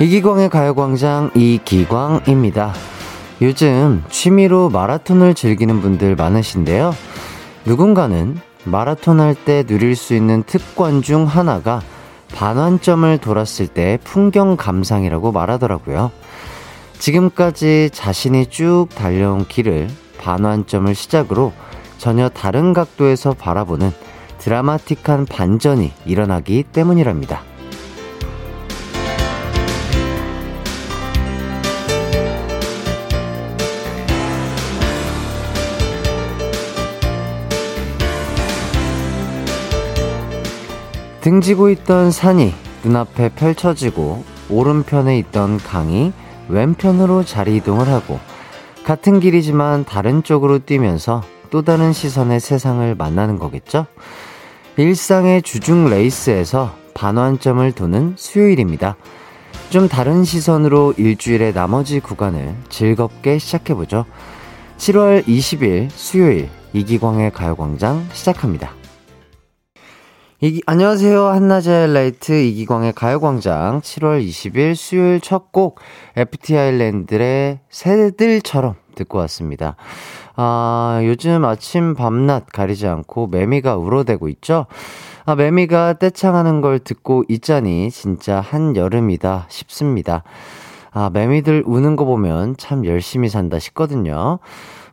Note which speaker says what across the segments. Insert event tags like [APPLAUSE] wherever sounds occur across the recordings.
Speaker 1: 이기광의 가요광장 이기광입니다. 요즘 취미로 마라톤을 즐기는 분들 많으신데요. 누군가는 마라톤 할 때 누릴 수 있는 특권 중 하나가 반환점을 돌았을 때 풍경 감상이라고 말하더라고요. 지금까지 자신이 쭉 달려온 길을 반환점을 시작으로 전혀 다른 각도에서 바라보는 드라마틱한 반전이 일어나기 때문이랍니다. 등지고 있던 산이 눈앞에 펼쳐지고 오른편에 있던 강이 왼편으로 자리 이동을 하고 같은 길이지만 다른 쪽으로 뛰면서 또 다른 시선의 세상을 만나는 거겠죠? 일상의 주중 레이스에서 반환점을 도는 수요일입니다. 좀 다른 시선으로 일주일의 나머지 구간을 즐겁게 시작해보죠. 7월 20일 수요일 이기광의 가요광장 시작합니다. 이기, 안녕하세요. 한낮의 라이트 이기광의 가요광장 7월 20일 수요일 첫 곡 FT 아일랜드의 새들처럼 듣고 왔습니다. 아, 요즘 아침 밤낮 가리지 않고 매미가 울어대고 있죠? 아, 매미가 떼창하는 걸 듣고 있자니 진짜 한여름이다 싶습니다. 아, 매미들 우는 거 보면 참 열심히 산다 싶거든요.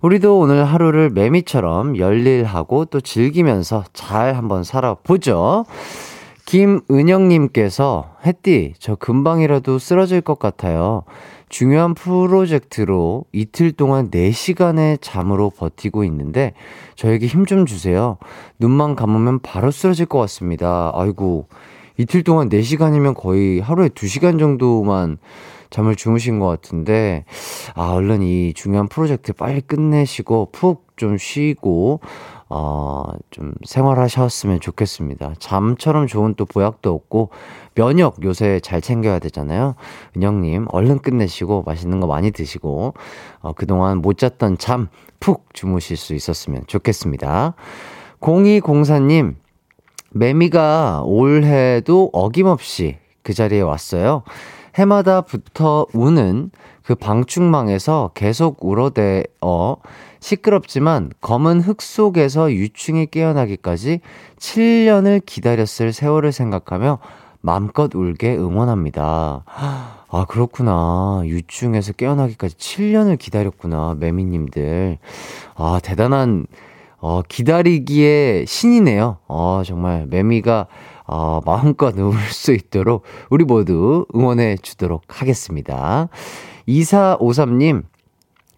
Speaker 1: 우리도 오늘 하루를 매미처럼 열일하고 또 즐기면서 잘 한번 살아보죠. 김은영님께서, 햇띠, 저 금방이라도 쓰러질 것 같아요. 중요한 프로젝트로 이틀 동안 4시간의 잠으로 버티고 있는데, 저에게 힘 좀 주세요. 눈만 감으면 바로 쓰러질 것 같습니다. 아이고, 이틀 동안 4시간이면 거의 하루에 2시간 정도만 잠을 주무신 것 같은데, 아, 얼른 이 중요한 프로젝트 빨리 끝내시고, 푹 좀 쉬고, 어, 좀 생활하셨으면 좋겠습니다. 잠처럼 좋은 또 보약도 없고, 면역 요새 잘 챙겨야 되잖아요. 은영님, 얼른 끝내시고, 맛있는 거 많이 드시고, 어, 그동안 못 잤던 잠 푹 주무실 수 있었으면 좋겠습니다. 0204님, 매미가 올해도 어김없이 그 자리에 왔어요. 해마다 붙어 우는 그 방충망에서 계속 울어대어 시끄럽지만 검은 흙 속에서 유충이 깨어나기까지 7년을 기다렸을 세월을 생각하며 마음껏 울게 응원합니다. 아, 그렇구나. 유충에서 깨어나기까지 7년을 기다렸구나, 매미님들. 아, 대단한, 어, 기다리기의 신이네요. 어, 정말 매미가 어, 마음껏 울수 있도록 우리 모두 응원해 주도록 하겠습니다. 2453님,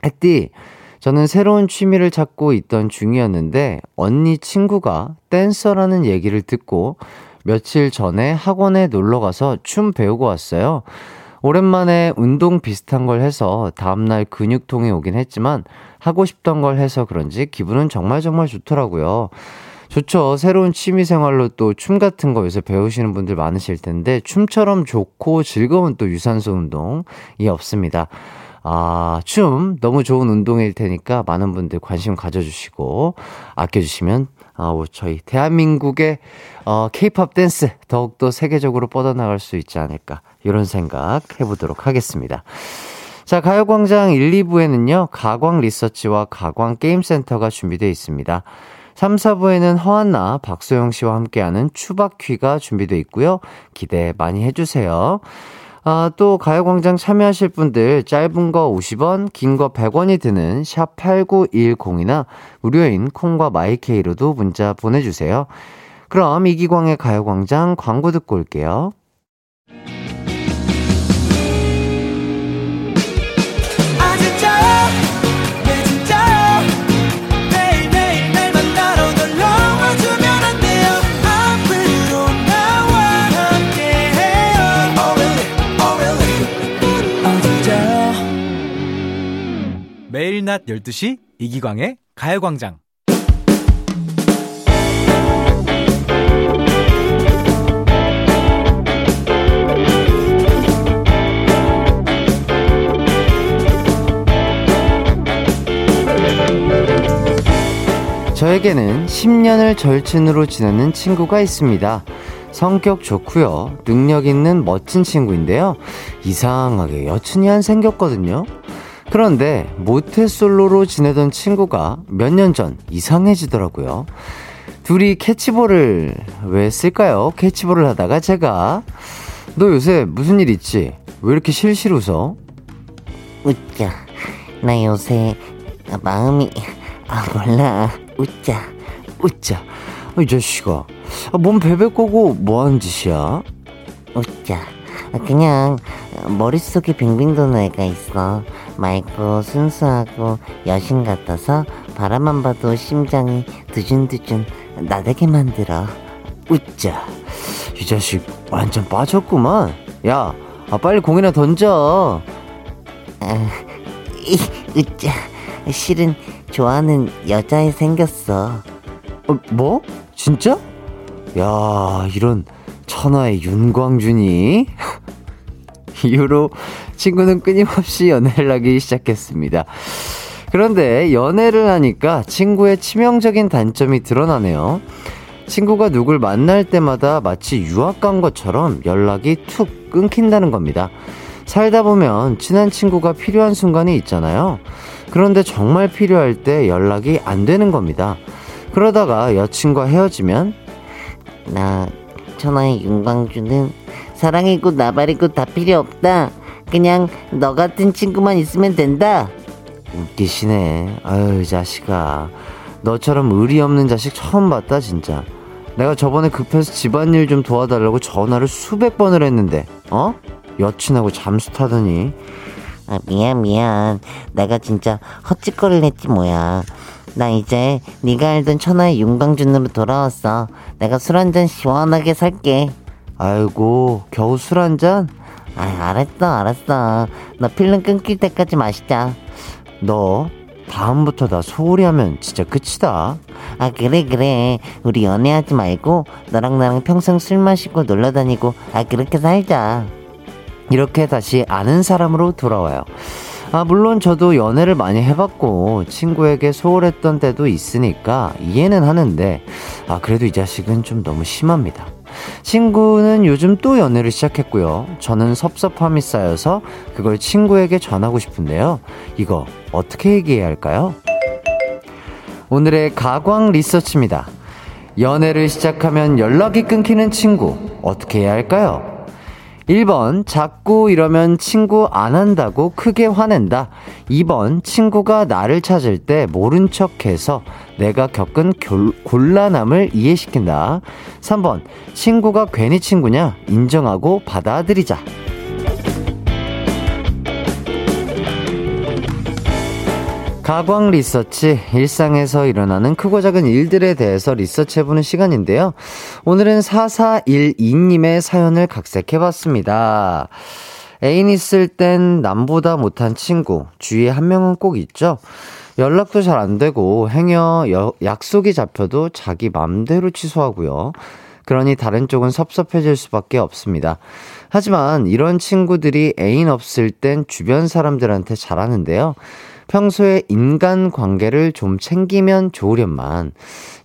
Speaker 1: 햇띠, 저는 새로운 취미를 찾고 있던 중이었는데 언니 친구가 댄서라는 얘기를 듣고 며칠 전에 학원에 놀러 가서 춤 배우고 왔어요. 오랜만에 운동 비슷한 걸 해서 다음날 근육통이 오긴 했지만 하고 싶던 걸 해서 그런지 기분은 정말 정말 좋더라고요. 좋죠. 새로운 취미 생활로 또 춤 같은 거 요새 배우시는 분들 많으실 텐데 춤처럼 좋고 즐거운 또 유산소 운동이 없습니다. 아, 춤 너무 좋은 운동일 테니까 많은 분들 관심 가져주시고 아껴주시면 아, 저희 대한민국의 어, 케이팝 댄스 더욱더 세계적으로 뻗어나갈 수 있지 않을까 이런 생각 해보도록 하겠습니다. 자, 가요광장 1, 2부에는요, 가광 리서치와 가광 게임센터가 준비되어 있습니다. 3, 4부에는 허한나, 박소영 씨와 함께하는 추바퀴가 준비되어 있고요. 기대 많이 해주세요. 아, 또 가요광장 참여하실 분들 짧은 거 50원, 긴 거 100원이 드는 샵 8910이나 무료인 콩과 마이케이로도 문자 보내주세요. 그럼 이기광의 가요광장 광고 듣고 올게요.
Speaker 2: 낮 12시 이기광의 가요광장
Speaker 1: 저에게는 10년을 절친으로 지내는 친구가 있습니다. 성격 좋고요. 능력 있는 멋진 친구인데요. 이상하게 여친이 한 생겼거든요. 그런데 모태솔로로 지내던 친구가 몇 년 전 이상해지더라고요. 둘이 캐치볼을 왜 쓸까요? 캐치볼을 하다가 제가 너 요새 무슨 일 있지? 왜 이렇게 실실 웃어?
Speaker 3: 웃자. 나 요새 마음이 아 몰라. 웃자.
Speaker 1: 웃자. 이 자식아. 아, 몸 베베 꼬고 뭐 하는 짓이야?
Speaker 3: 웃자. 그냥 머릿속에 빙빙 도는 애가 있어. 맑고 순수하고 여신 같아서 바라만 봐도 심장이 두준두준 나대게 만들어.
Speaker 1: 웃자. 이 자식 완전 빠졌구만. 야, 아 빨리 공이나 던져.
Speaker 3: 아, 이, 웃자. 실은 좋아하는 여자애 생겼어.
Speaker 1: 어, 뭐? 진짜? 야, 이런 천하의 윤광준이. [LAUGHS] 이후로 친구는 끊임없이 연애를 하기 시작했습니다. 그런데 연애를 하니까 친구의 치명적인 단점이 드러나네요. 친구가 누굴 만날 때마다 마치 유학 간 것처럼 연락이 툭 끊긴다는 겁니다. 살다 보면 친한 친구가 필요한 순간이 있잖아요. 그런데 정말 필요할 때 연락이 안 되는 겁니다. 그러다가 여친과 헤어지면
Speaker 3: 나 천하의 윤광주는 사랑이고 나발이고 다 필요 없다. 그냥 너 같은 친구만 있으면 된다.
Speaker 1: 웃기시네. 아유 자식아. 너처럼 의리 없는 자식 처음 봤다 진짜. 내가 저번에 급해서 집안일 좀 도와달라고 전화를 수백 번을 했는데 어? 여친하고 잠수 타더니
Speaker 3: 아, 미안 미안. 내가 진짜 헛짓거리를 했지 뭐야. 나 이제 네가 알던 천하의 윤광준으로 돌아왔어. 내가 술 한 잔 시원하게 살게.
Speaker 1: 아이고 겨우 술 한 잔?
Speaker 3: 아 알았어 알았어. 너 필름 끊길 때까지 마시자.
Speaker 1: 너 다음부터 나 소홀히 하면 진짜 끝이다.
Speaker 3: 아 그래 그래. 우리 연애하지 말고 너랑 나랑 평생 술 마시고 놀러 다니고 아 그렇게 살자.
Speaker 1: 이렇게 다시 아는 사람으로 돌아와요. 아, 물론 저도 연애를 많이 해봤고, 친구에게 소홀했던 때도 있으니까 이해는 하는데, 아, 그래도 이 자식은 좀 너무 심합니다. 친구는 요즘 또 연애를 시작했고요. 저는 섭섭함이 쌓여서 그걸 친구에게 전하고 싶은데요. 이거 어떻게 얘기해야 할까요? 오늘의 가광 리서치입니다. 연애를 시작하면 연락이 끊기는 친구, 어떻게 해야 할까요? 1번, 자꾸 이러면 친구 안 한다고 크게 화낸다. 2번, 친구가 나를 찾을 때 모른 척 해서 내가 겪은 결, 곤란함을 이해시킨다. 3번, 친구가 괜히 친구냐? 인정하고 받아들이자. 가광 리서치, 일상에서 일어나는 크고 작은 일들에 대해서 리서치해보는 시간인데요. 오늘은 4412님의 사연을 각색해봤습니다. 애인 있을 땐 남보다 못한 친구, 주위에 한 명은 꼭 있죠? 연락도 잘 안 되고, 행여 여, 약속이 잡혀도 자기 맘대로 취소하고요. 그러니 다른 쪽은 섭섭해질 수밖에 없습니다. 하지만 이런 친구들이 애인 없을 땐 주변 사람들한테 잘하는데요. 평소에 인간 관계를 좀 챙기면 좋으련만.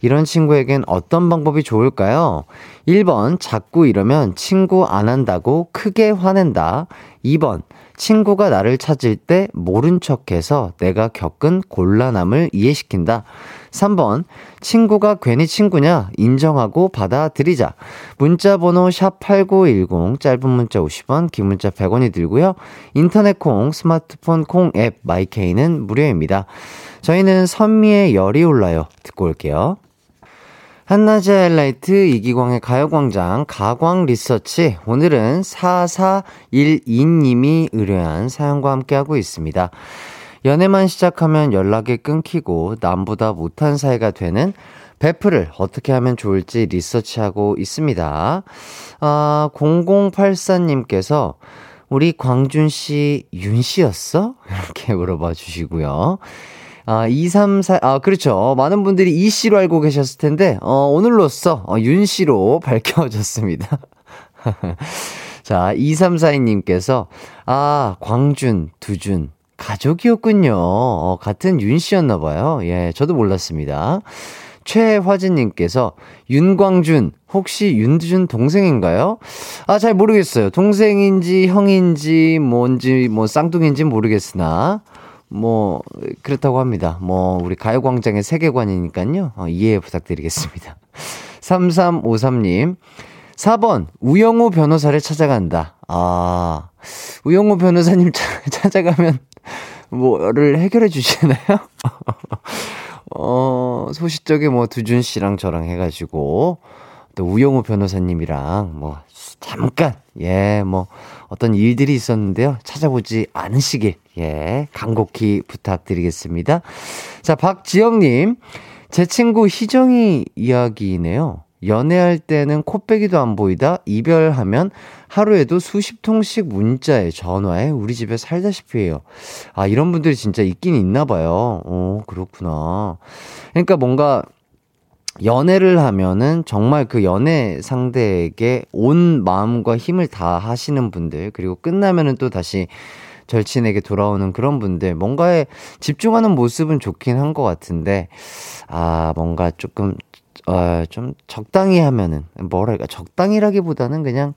Speaker 1: 이런 친구에겐 어떤 방법이 좋을까요? 1번, 자꾸 이러면 친구 안 한다고 크게 화낸다. 2번, 친구가 나를 찾을 때 모른 척해서 내가 겪은 곤란함을 이해시킨다. 3번, 친구가 괜히 친구냐? 인정하고 받아들이자. 문자 번호 샵8910, 짧은 문자 50원, 긴 문자 100원이 들고요. 인터넷 콩, 스마트폰 콩 앱, 마이케이는 무료입니다. 저희는 선미의 열이 올라요. 듣고 올게요. 한낮의 하이라이트 이기광의 가요광장 가광 리서치 오늘은 4412님이 의뢰한 사연과 함께하고 있습니다. 연애만 시작하면 연락이 끊기고 남보다 못한 사이가 되는 베프를 어떻게 하면 좋을지 리서치하고 있습니다. 아, 0084님께서 우리 광준 씨, 윤 씨였어? [LAUGHS] 이렇게 물어봐 주시고요. 아, 234, 아, 그렇죠. 많은 분들이 이 씨로 알고 계셨을 텐데, 어, 오늘로써, 어, 윤 씨로 [LAUGHS] 밝혀졌습니다. [LAUGHS] 자, 2342님께서, 아, 광준, 두준, 가족이었군요. 어, 같은 윤 씨였나봐요. 예, 저도 몰랐습니다. 최화진님께서 윤광준, 혹시 윤두준 동생인가요? 아, 잘 모르겠어요. 동생인지 형인지 뭔지 뭐 쌍둥이인지 모르겠으나 뭐 그렇다고 합니다. 뭐 우리 가요광장의 세계관이니까요. 어, 이해 부탁드리겠습니다. [LAUGHS] 3353님. 4번, 우영우 변호사를 찾아간다. 아, 우영우 변호사님 [LAUGHS] 찾아가면 뭐를 해결해 주시나요? [LAUGHS] 어, 소시적에 뭐 두준 씨랑 저랑 해 가지고 또 우영우 변호사님이랑 뭐 잠깐 예 뭐 어떤 일들이 있었는데요 찾아보지 않으시길 예 간곡히 부탁드리겠습니다. 자 박지영님 제 친구 희정이 이야기네요. 연애할 때는 코빼기도 안 보이다 이별하면 하루에도 수십 통씩 문자에 전화에 우리 집에 살다시피 해요. 아 이런 분들이 진짜 있긴 있나 봐요. 오 그렇구나. 그러니까 뭔가 연애를 하면은 정말 그 연애 상대에게 온 마음과 힘을 다 하시는 분들 그리고 끝나면은 또 다시 절친에게 돌아오는 그런 분들 뭔가에 집중하는 모습은 좋긴 한 것 같은데 아 뭔가 조금 어, 좀 적당히 하면은, 뭐랄까, 적당히라기보다는 그냥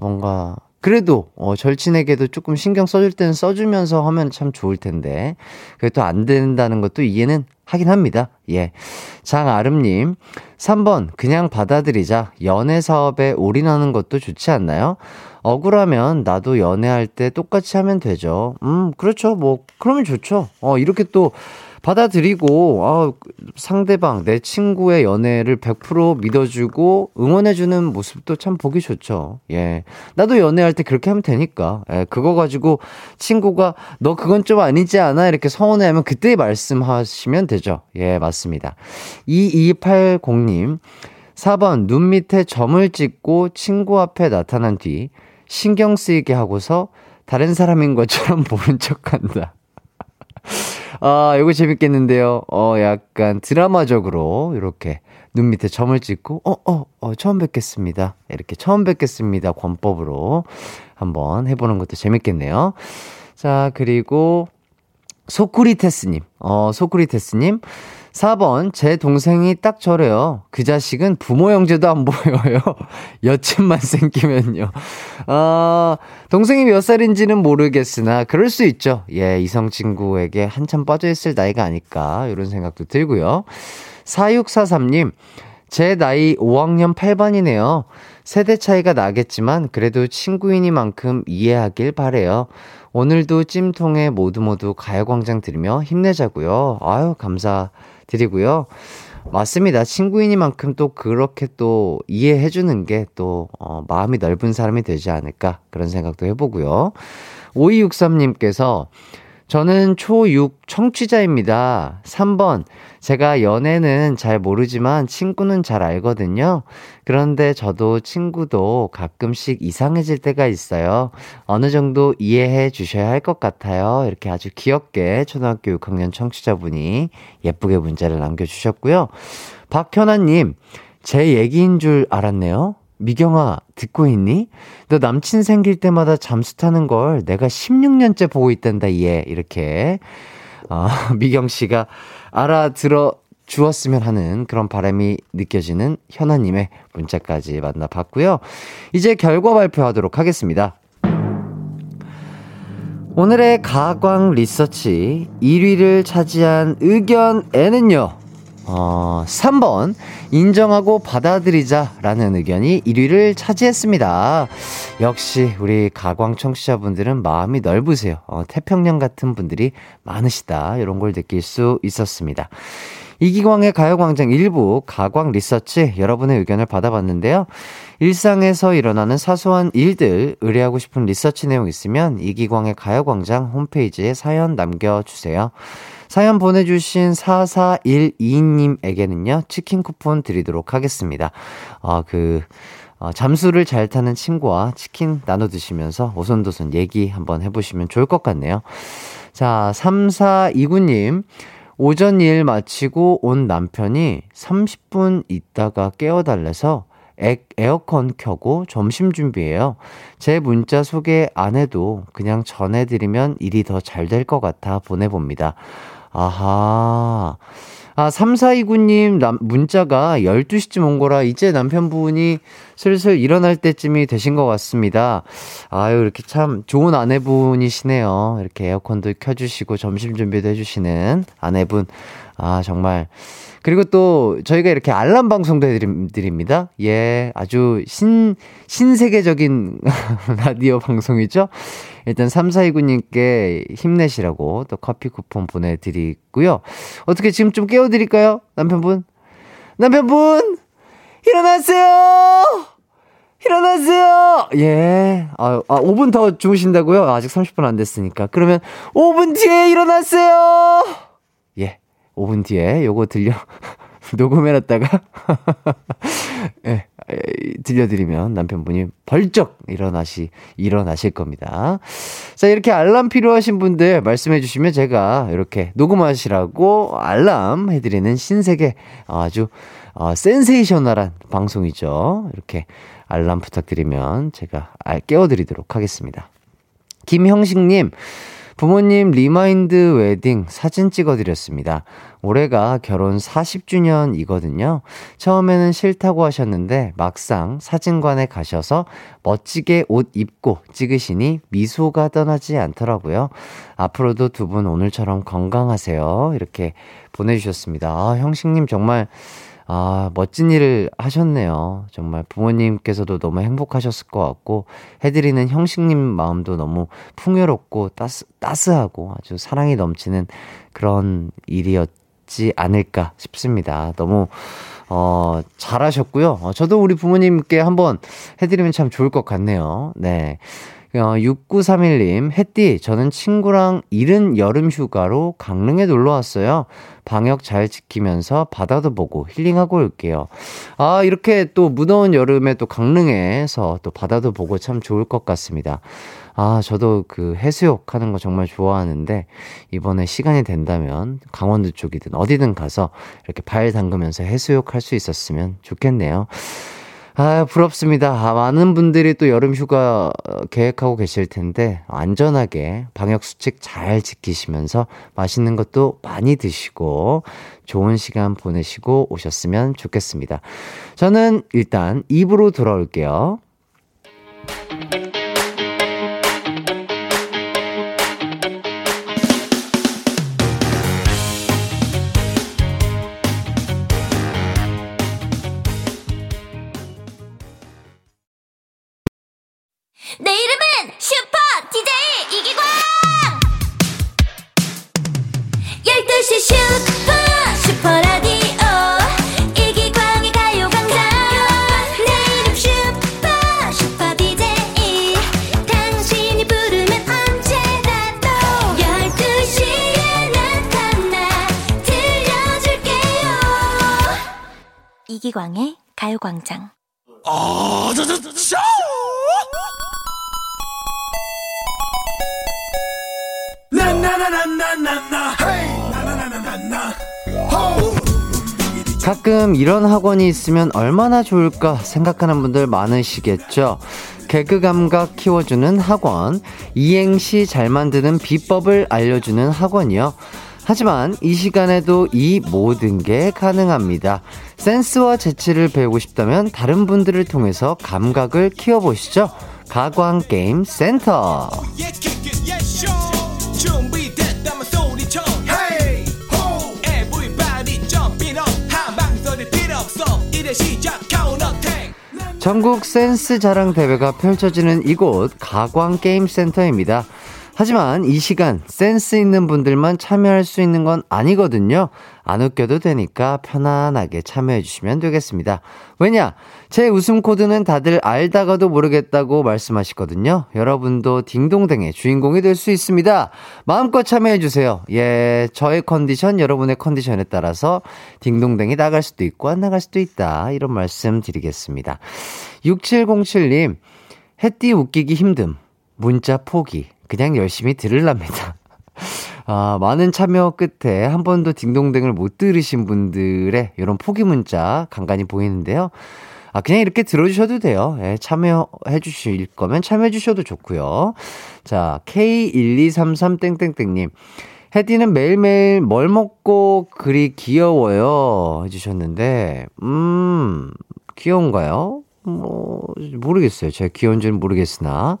Speaker 1: 뭔가, 그래도, 어, 절친에게도 조금 신경 써줄 때는 써주면서 하면 참 좋을 텐데, 또안 된다는 것도 이해는 하긴 합니다. 예. 장아름님, 3번, 그냥 받아들이자. 연애 사업에 올인하는 것도 좋지 않나요? 억울하면 나도 연애할 때 똑같이 하면 되죠. 음, 그렇죠. 뭐, 그러면 좋죠. 어, 이렇게 또, 받아들이고, 아, 상대방, 내 친구의 연애를 100% 믿어주고 응원해주는 모습도 참 보기 좋죠. 예. 나도 연애할 때 그렇게 하면 되니까. 예. 그거 가지고 친구가 너 그건 좀 아니지 않아? 이렇게 서운해 하면 그때 말씀하시면 되죠. 예, 맞습니다. 2280님. 4번, 눈 밑에 점을 찍고 친구 앞에 나타난 뒤 신경 쓰이게 하고서 다른 사람인 것처럼 보는 척 한다. 아, 이거 재밌겠는데요. 어, 약간 드라마적으로 이렇게 눈 밑에 점을 찍고, 어, 어, 어, 처음 뵙겠습니다. 이렇게 처음 뵙겠습니다. 권법으로 한번 해보는 것도 재밌겠네요. 자, 그리고 소쿠리테스님, 어, 소쿠리테스님. 4번, 제 동생이 딱 저래요. 그 자식은 부모 형제도 안 보여요. [LAUGHS] 여친만 생기면요. 아, 동생이 몇 살인지는 모르겠으나, 그럴 수 있죠. 예, 이성 친구에게 한참 빠져있을 나이가 아닐까, 이런 생각도 들고요. 4643님, 제 나이 5학년 8반이네요. 세대 차이가 나겠지만, 그래도 친구이니만큼 이해하길 바래요. 오늘도 찜통에 모두 모두 가요광장 들으며 힘내자고요. 아유, 감사. 드리고요. 맞습니다. 친구이니만큼 또 그렇게 또 이해해주는 게 또, 어, 마음이 넓은 사람이 되지 않을까. 그런 생각도 해보고요. 5263님께서 저는 초6 청취자입니다. 3번. 제가 연애는 잘 모르지만 친구는 잘 알거든요. 그런데 저도 친구도 가끔씩 이상해질 때가 있어요. 어느 정도 이해해 주셔야 할 것 같아요. 이렇게 아주 귀엽게 초등학교 6학년 청취자분이 예쁘게 문자를 남겨주셨고요. 박현아님, 제 얘기인 줄 알았네요. 미경아, 듣고 있니? 너 남친 생길 때마다 잠수 타는 걸 내가 16년째 보고 있단다, 얘. 이렇게. 어, [LAUGHS] 미경 씨가 알아들어 주었으면 하는 그런 바람이 느껴지는 현아님의 문자까지 만나봤고요. 이제 결과 발표하도록 하겠습니다. 오늘의 가광 리서치 1위를 차지한 의견에는요. 어, 3번, 인정하고 받아들이자라는 의견이 1위를 차지했습니다. 역시 우리 가광 청취자분들은 마음이 넓으세요. 어, 태평양 같은 분들이 많으시다. 이런 걸 느낄 수 있었습니다. 이기광의 가요광장 일부 가광 리서치 여러분의 의견을 받아봤는데요. 일상에서 일어나는 사소한 일들 의뢰하고 싶은 리서치 내용 있으면 이기광의 가요광장 홈페이지에 사연 남겨주세요. 사연 보내주신 4412님에게는요, 치킨 쿠폰 드리도록 하겠습니다. 어, 그, 어, 잠수를 잘 타는 친구와 치킨 나눠 드시면서 오손도손 얘기 한번 해보시면 좋을 것 같네요. 자, 3429님. 오전 일 마치고 온 남편이 30분 있다가 깨워달래서 에, 에어컨 켜고 점심 준비해요. 제 문자 소개 안 해도 그냥 전해드리면 일이 더 잘 될 것 같아 보내봅니다. 아하. 아, 3429님 남, 문자가 12시쯤 온 거라 이제 남편분이 슬슬 일어날 때쯤이 되신 것 같습니다. 아유, 이렇게 참 좋은 아내분이시네요. 이렇게 에어컨도 켜주시고 점심 준비도 해주시는 아내분. 아, 정말. 그리고 또 저희가 이렇게 알람 방송도 해드립니다. 예, 아주 신, 신세계적인 [LAUGHS] 라디오 방송이죠. 일단 3429님께 힘내시라고 또 커피 쿠폰 보내드리고요. 어떻게 지금 좀 깨워드릴까요? 남편분? 남편분! 일어나세요! 일어나세요! 예. 아, 아, 5분 더 주무신다고요? 아직 30분 안 됐으니까. 그러면 5분 뒤에 일어나세요! 예. 5분 뒤에 요거 들려, [LAUGHS] 녹음해놨다가, [LAUGHS] 예, 들려드리면 남편분이 벌떡 일어나시, 일어나실 겁니다. 자, 이렇게 알람 필요하신 분들 말씀해 주시면 제가 이렇게 녹음하시라고 알람 해드리는 신세계 아주 어, 센세이셔널한 방송이죠. 이렇게 알람 부탁드리면 제가 깨워드리도록 하겠습니다. 김형식님, 부모님 remind wedding 사진 찍어드렸습니다. 올해가 결혼 40주년이거든요. 처음에는 싫다고 하셨는데 막상 사진관에 가셔서 멋지게 옷 입고 찍으시니 미소가 떠나지 않더라고요. 앞으로도 두 분 오늘처럼 건강하세요. 이렇게 보내주셨습니다. 아, 형식님 정말 아, 멋진 일을 하셨네요. 정말 부모님께서도 너무 행복하셨을 것 같고, 해드리는 형식님 마음도 너무 풍요롭고 따스, 따스하고 아주 사랑이 넘치는 그런 일이었지 않을까 싶습니다. 너무, 어, 잘하셨고요. 어, 저도 우리 부모님께 한번 해드리면 참 좋을 것 같네요. 네. 어, 6931님, 햇띠, 저는 친구랑 이른 여름 휴가로 강릉에 놀러 왔어요. 방역 잘 지키면서 바다도 보고 힐링하고 올게요. 아, 이렇게 또 무더운 여름에 또 강릉에서 또 바다도 보고 참 좋을 것 같습니다. 아, 저도 그 해수욕 하는 거 정말 좋아하는데, 이번에 시간이 된다면 강원도 쪽이든 어디든 가서 이렇게 발 담그면서 해수욕 할 수 있었으면 좋겠네요. 아, 부럽습니다. 아, 많은 분들이 또 여름 휴가 계획하고 계실 텐데, 안전하게 방역수칙 잘 지키시면서 맛있는 것도 많이 드시고, 좋은 시간 보내시고 오셨으면 좋겠습니다. 저는 일단 입으로 돌아올게요. 가끔 이런 학원이 있으면 얼마나 좋을까 생각하는 분들 많으시겠죠? 개그 감각 키워주는 학원, 이행시 잘 만드는 비법을 알려주는 학원이요. 하지만 이 시간에도 이 모든 게 가능합니다. 센스와 재치를 배우고 싶다면 다른 분들을 통해서 감각을 키워보시죠. 가광게임 센터. 전국 센스 자랑 대회가 펼쳐지는 이곳 가광 게임 센터입니다. 하지만 이 시간 센스 있는 분들만 참여할 수 있는 건 아니거든요. 안 웃겨도 되니까 편안하게 참여해 주시면 되겠습니다. 왜냐? 제 웃음 코드는 다들 알다가도 모르겠다고 말씀하시거든요. 여러분도 딩동댕의 주인공이 될 수 있습니다. 마음껏 참여해 주세요. 예, 저의 컨디션, 여러분의 컨디션에 따라서 딩동댕이 나갈 수도 있고 안 나갈 수도 있다. 이런 말씀 드리겠습니다. 6707님, 햇띠 웃기기 힘듦. 문자 포기. 그냥 열심히 들을랍니다. [LAUGHS] 아, 많은 참여 끝에 한 번도 딩동댕을 못 들으신 분들의 이런 포기 문자 간간히 보이는데요. 아, 그냥 이렇게 들어주셔도 돼요. 예, 참여해 주실 거면 참여해 주셔도 좋고요. 자, K1233땡땡땡님. 혜디는 매일매일 뭘 먹고 그리 귀여워요. 해주셨는데, 음, 귀여운가요? 뭐, 모르겠어요. 제가 귀여운지는 모르겠으나.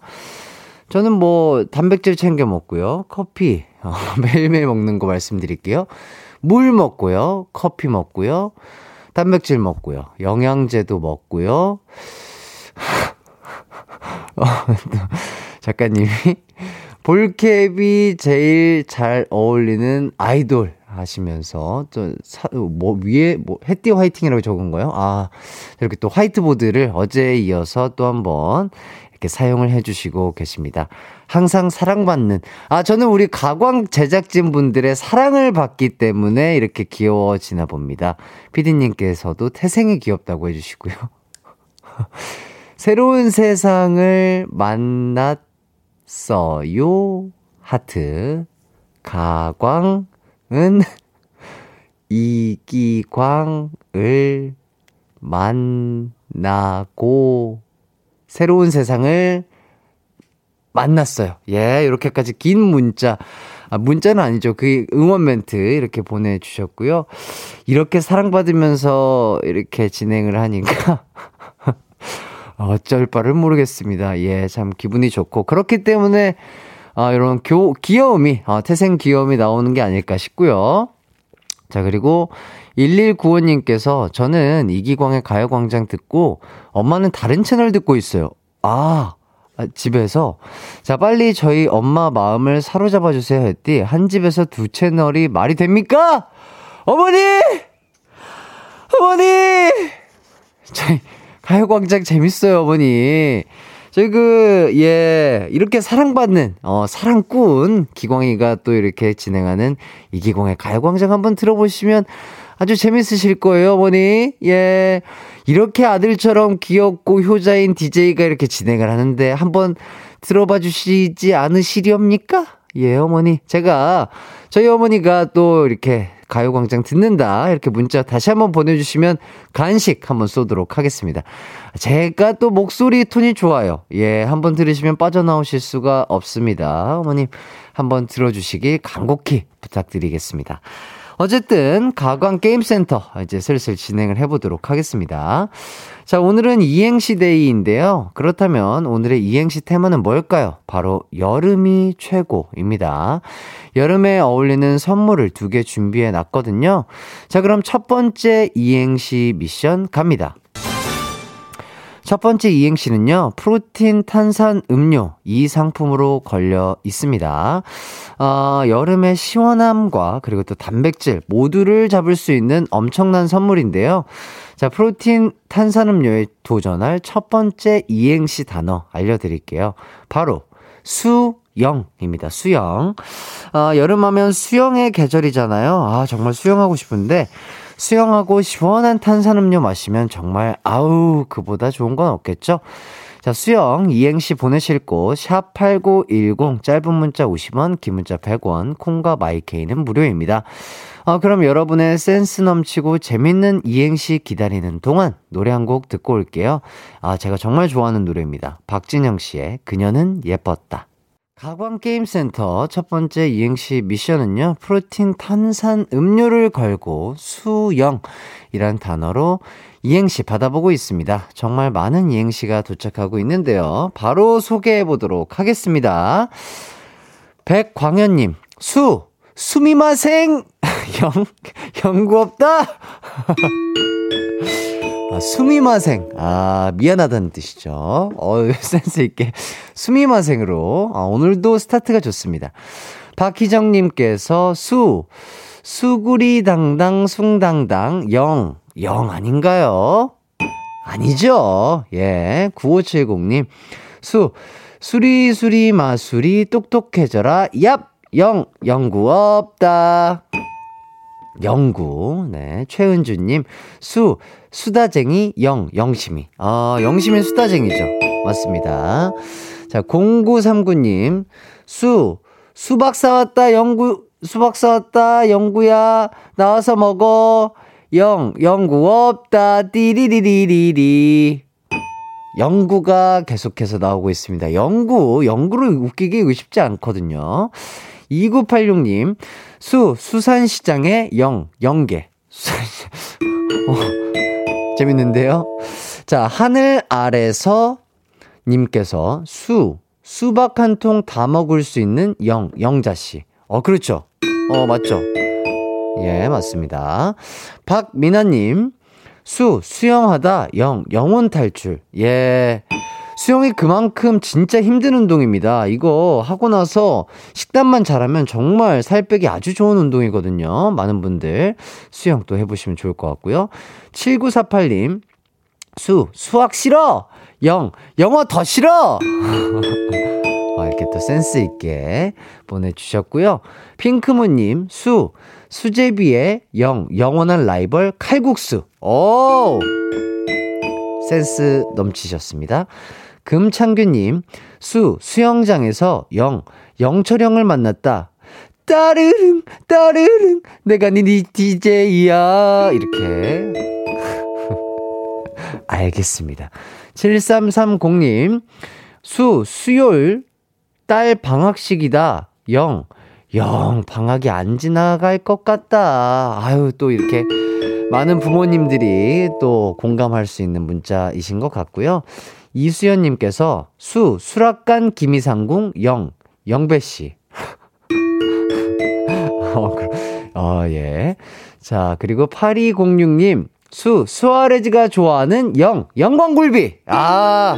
Speaker 1: 저는 뭐, 단백질 챙겨 먹고요. 커피, 어, [LAUGHS] 매일매일 먹는 거 말씀드릴게요. 물 먹고요. 커피 먹고요. 단백질 먹고요. 영양제도 먹고요. [LAUGHS] 어, 작가님이 볼캡이 제일 잘 어울리는 아이돌 하시면서 또뭐 위에 뭐 해띠 화이팅이라고 적은 거요? 아 이렇게 또 화이트보드를 어제에 이어서 또 한번 이렇게 사용을 해주시고 계십니다. 항상 사랑받는 아 저는 우리 가광 제작진 분들의 사랑을 받기 때문에 이렇게 귀여워지나 봅니다. 피디님께서도 태생이 귀엽다고 해주시고요. [LAUGHS] 새로운 세상을 만났어요. 하트. 가광은 [LAUGHS] 이기광을 만나고 새로운 세상을 만났어요. 예, 이렇게까지 긴 문자. 아, 문자는 아니죠. 그 응원 멘트 이렇게 보내주셨고요. 이렇게 사랑받으면서 이렇게 진행을 하니까 [LAUGHS] 어쩔 바를 모르겠습니다. 예, 참 기분이 좋고. 그렇기 때문에, 아, 이런 교, 귀여움이, 아, 태생 귀여움이 나오는 게 아닐까 싶고요. 자, 그리고 1195님께서 저는 이기광의 가요광장 듣고 엄마는 다른 채널 듣고 있어요. 아, 아, 집에서. 자, 빨리 저희 엄마 마음을 사로잡아 주세요 했디. 한 집에서 두 채널이 말이 됩니까? 어머니! 어머니! 저희, 가요광장 재밌어요, 어머니. 저희 그, 예, 이렇게 사랑받는, 어, 사랑꾼 기광이가 또 이렇게 진행하는 이기광의 가요광장 한번 들어보시면 아주 재밌으실 거예요, 어머니. 예. 이렇게 아들처럼 귀엽고 효자인 DJ가 이렇게 진행을 하는데 한번 들어봐 주시지 않으시렵니까? 예, 어머니. 제가, 저희 어머니가 또 이렇게 가요광장 듣는다. 이렇게 문자 다시 한번 보내주시면 간식 한번 쏘도록 하겠습니다. 제가 또 목소리 톤이 좋아요. 예, 한번 들으시면 빠져나오실 수가 없습니다. 어머님, 한번 들어주시길 간곡히 부탁드리겠습니다. 어쨌든 가광 게임센터 이제 슬슬 진행을 해보도록 하겠습니다. 자, 오늘은 이행시 데이인데요. 그렇다면 오늘의 이행시 테마는 뭘까요? 바로 여름이 최고입니다. 여름에 어울리는 선물을 두 개 준비해 놨거든요. 자, 그럼 첫 번째 이행시 미션 갑니다. 첫 번째 이행시는요, 프로틴 탄산 음료 이 상품으로 걸려 있습니다. 어, 여름의 시원함과 그리고 또 단백질 모두를 잡을 수 있는 엄청난 선물인데요. 자, 프로틴 탄산 음료에 도전할 첫 번째 이행시 단어 알려드릴게요. 바로 수 영입니다. 수영. 어, 여름하면 수영의 계절이잖아요. 아, 정말 수영하고 싶은데 수영하고 시원한 탄산음료 마시면 정말 아우 그보다 좋은 건 없겠죠? 자, 수영 이행시 보내실 곳 샵 8910 짧은 문자 50원, 긴 문자 100원, 콩과 마이케이는 무료입니다. 어, 그럼 여러분의 센스 넘치고 재밌는 이행시 기다리는 동안 노래 한 곡 듣고 올게요. 아, 제가 정말 좋아하는 노래입니다. 박진영 씨의 그녀는 예뻤다. 가광게임센터 첫 번째 이행시 미션은요, 프로틴 탄산 음료를 걸고 수영이란 단어로 이행시 받아보고 있습니다. 정말 많은 이행시가 도착하고 있는데요. 바로 소개해 보도록 하겠습니다. 백광현님, 수, 수미마생! [LAUGHS] 영, 연구 없다! [LAUGHS] 아, 수미마생. 아, 미안하다는 뜻이죠. 어, [LAUGHS] 센스있게. 수미마생으로. 아, 오늘도 스타트가 좋습니다. 박희정님께서 수, 수구리 당당, 숭당당, 영, 영 아닌가요? 아니죠. 예. 9570님. 수, 수리수리 마수리 똑똑해져라. 얍! 영, 영구 없다. 영구. 네. 최은주님. 수, 수다쟁이 영, 영심이. 아, 영심이 수다쟁이죠. 맞습니다. 자, 0939님. 수, 수박 사왔다, 영구, 수박 사왔다, 영구야. 나와서 먹어. 영, 영구 없다, 띠리리리리리. 영구가 계속해서 나오고 있습니다. 영구, 영구를 웃기기 쉽지 않거든요. 2986님, 수, 수산시장의 영, 영계. 수산시장. [LAUGHS] 어, 재밌는데요? 자, 하늘 아래서 님께서 수, 수박 한 통 다 먹을 수 있는 영, 영자씨. 어, 그렇죠. 어, 맞죠. 예, 맞습니다. 박민아님, 수, 수영하다 영, 영혼 탈출. 예. 수영이 그만큼 진짜 힘든 운동입니다. 이거 하고 나서 식단만 잘하면 정말 살 빼기 아주 좋은 운동이거든요. 많은 분들 수영 또 해보시면 좋을 것 같고요. 7948님, 수, 수학 싫어! 영, 영어 더 싫어! [LAUGHS] 어, 이렇게 또 센스 있게 보내주셨고요. 핑크무님, 수, 수제비의 영, 영원한 라이벌 칼국수. 오! 센스 넘치셨습니다. 금창규님, 수, 수영장에서 영, 영철형을 만났다. 따르릉, 따르릉, 내가 니 DJ야. 이렇게. [LAUGHS] 알겠습니다. 7330님, 수, 수요일, 딸 방학식이다. 영, 영, 방학이 안 지나갈 것 같다. 아유, 또 이렇게 많은 부모님들이 또 공감할 수 있는 문자이신 것 같고요. 이수연님께서 수, 수락관 김이상궁 영, 영배씨. [LAUGHS] 어, 어, 예. 자, 그리고 8206님, 수, 수아레즈가 좋아하는 영, 영광굴비. 아,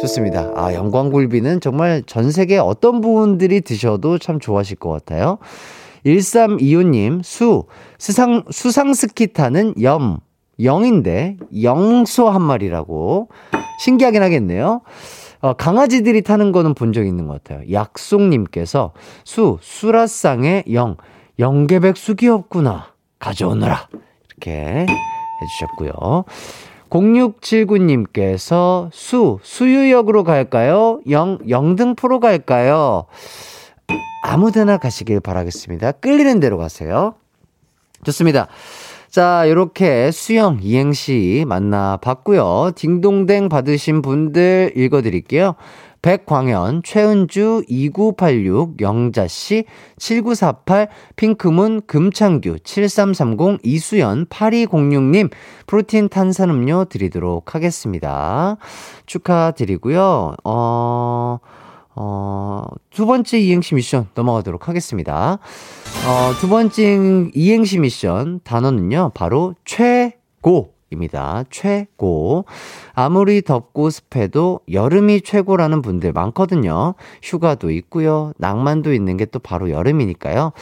Speaker 1: 좋습니다. 아, 영광굴비는 정말 전 세계 어떤 분들이 드셔도 참 좋아하실 것 같아요. 1325님, 수, 수상, 수상스키 타는 염, 영인데, 영소 한 마리라고. 신기하긴 하겠네요. 어, 강아지들이 타는 거는 본 적 있는 것 같아요. 약속님께서, 수, 수라상의 영, 영계백 수귀없구나. 가져오너라. 이렇게 해주셨고요. 0679님께서 수, 수유역으로 갈까요? 영, 영등포로 갈까요? 아무 데나 가시길 바라겠습니다. 끌리는 대로 가세요. 좋습니다. 자, 요렇게 수영 이행시 만나봤고요. 딩동댕 받으신 분들 읽어드릴게요. 백광현, 최은주, 2986, 영자씨, 7948, 핑크문, 금창규, 7330, 이수연, 8206님, 프로틴 탄산음료 드리도록 하겠습니다. 축하드리고요. 어, 어, 두 번째 이행시 미션 넘어가도록 하겠습니다. 어, 두 번째 이행시 미션 단어는요, 바로 최고. 입니다. 최고. 아무리 덥고 습해도 여름이 최고라는 분들 많거든요. 휴가도 있고요. 낭만도 있는 게 또 바로 여름이니까요.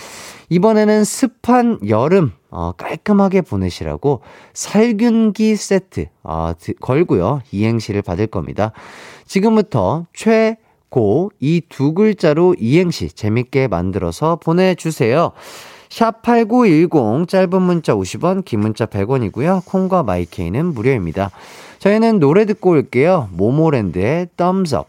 Speaker 1: 이번에는 습한 여름, 어, 깔끔하게 보내시라고 살균기 세트, 어, 걸고요. 이행시를 받을 겁니다. 지금부터 최, 고, 이 두 글자로 이행시 재밌게 만들어서 보내주세요. 샵8910 짧은 문자 50원, 긴 문자 100원이고요. 콩과 마이케이는 무료입니다. 저희는 노래 듣고 올게요. 모모랜드의 Thumbs Up.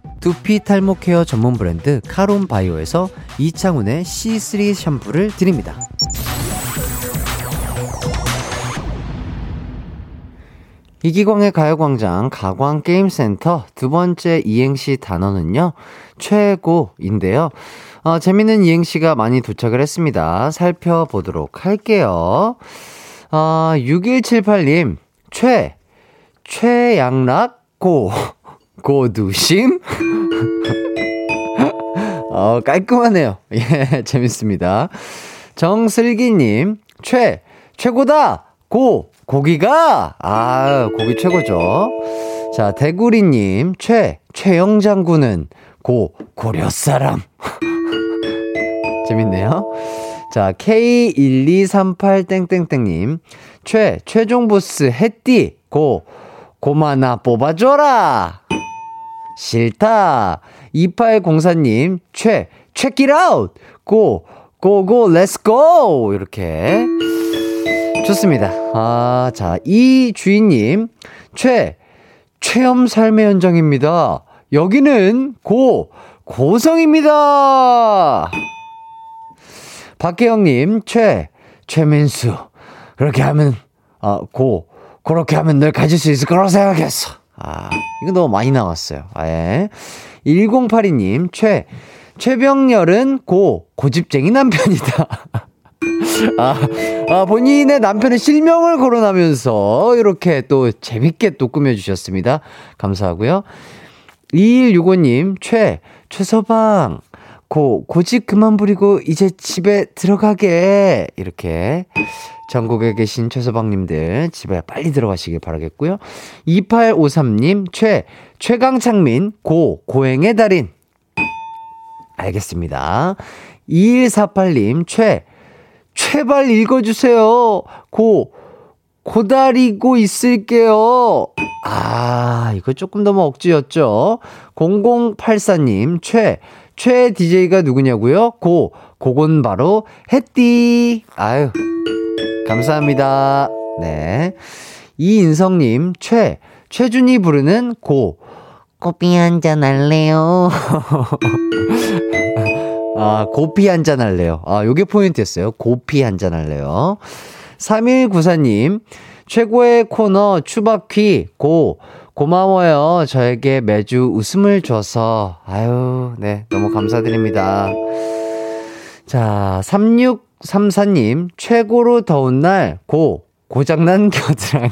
Speaker 1: 두피 탈모 care 전문 브랜드 카론 바이오에서 이창훈의 C3 샴푸를 드립니다. 이기광의 가요광장 가광게임센터 두 번째 이행시 단어는요, 최고인데요. 어, 재밌는 이행시가 많이 도착을 했습니다. 살펴보도록 할게요. 어, 6178님, 최, 최양락, 고, 고두심? [LAUGHS] 어, 깔끔하네요. [LAUGHS] 예, 재밌습니다. 정슬기님, 최, 최고다! 고, 고기가! 아, 고기 최고죠. 자, 대구리님, 최, 최영 장군은 고, 고려 사람. [LAUGHS] 재밌네요. 자, K1238땡땡땡님, 최, 최종 보스 해띠, 고, 고마나 뽑아줘라! 싫다. 2804님, 최, check it out! 고, go go, let's go! 이렇게. 좋습니다. 아, 자, 이 주인님, 최, 체험 삶의 현장입니다. 여기는 고, 고성입니다. 박혜영님, 최, 최민수. 그렇게 하면, 아, 고, 그렇게 하면 널 가질 수 있을 거라고 생각했어. 아, 이거 너무 많이 나왔어요. 아, 예. 1082님, 최, 최병렬은 고, 고집쟁이 남편이다. [LAUGHS] 아, 아, 본인의 남편의 실명을 거론하면서 이렇게 또 재밌게 또 꾸며주셨습니다. 감사하고요. 2165님, 최, 최서방, 고, 고집 그만 부리고 이제 집에 들어가게. 이렇게. 전국에 계신 최서방님들 집에 빨리 들어가시길 바라겠고요. 2853님, 최, 최강창민, 고, 고행의 달인. 알겠습니다. 2148님, 최, 최발 읽어주세요. 고, 고다리고 있을게요. 아, 이거 조금 너무 억지였죠? 0084님, 최, 최 DJ가 누구냐고요? 고, 고건 바로 해띠. 아유, 감사합니다. 네. 이인성님, 최, 최준이 부르는 고,
Speaker 3: 커피 한 잔 할래요. [LAUGHS]
Speaker 1: 아, 고피 한 잔 할래요. 아, 요게 포인트였어요. 고피 한 잔 할래요. 3194님, 최고의 코너 추바퀴 고, 고마워요. 저에게 매주 웃음을 줘서. 아유, 네, 너무 감사드립니다. 자, 3634님, 최고로 더운 날, 고, 고장난 겨드랑이.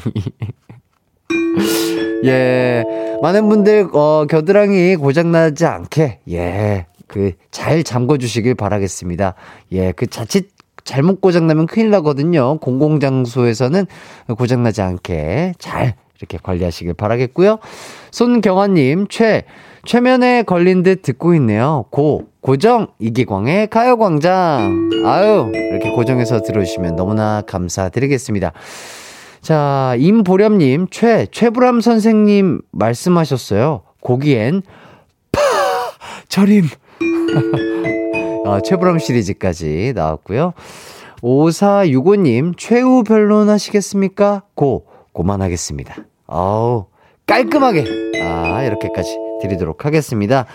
Speaker 1: [LAUGHS] 예, 많은 분들, 어, 겨드랑이 고장나지 않게, 예, 그, 잘 잠궈 주시길 바라겠습니다. 예, 그 자칫 잘못 고장나면 큰일 나거든요. 공공장소에서는 고장나지 않게 잘 이렇게 관리하시길 바라겠고요. 손경아님, 최, 최면에 걸린 듯 듣고 있네요. 고, 고정, 이기광의 가요광장. 아유, 이렇게 고정해서 들어주시면 너무나 감사드리겠습니다. 자, 임보렴님, 최, 최불암 선생님 말씀하셨어요. 고기엔, 파! 절임! [LAUGHS] 아, 최불암 시리즈까지 나왔고요. 5465님, 최후 변론하시겠습니까? 고, 고만하겠습니다. 아우, 깔끔하게, 아, 이렇게까지 드리도록 하겠습니다.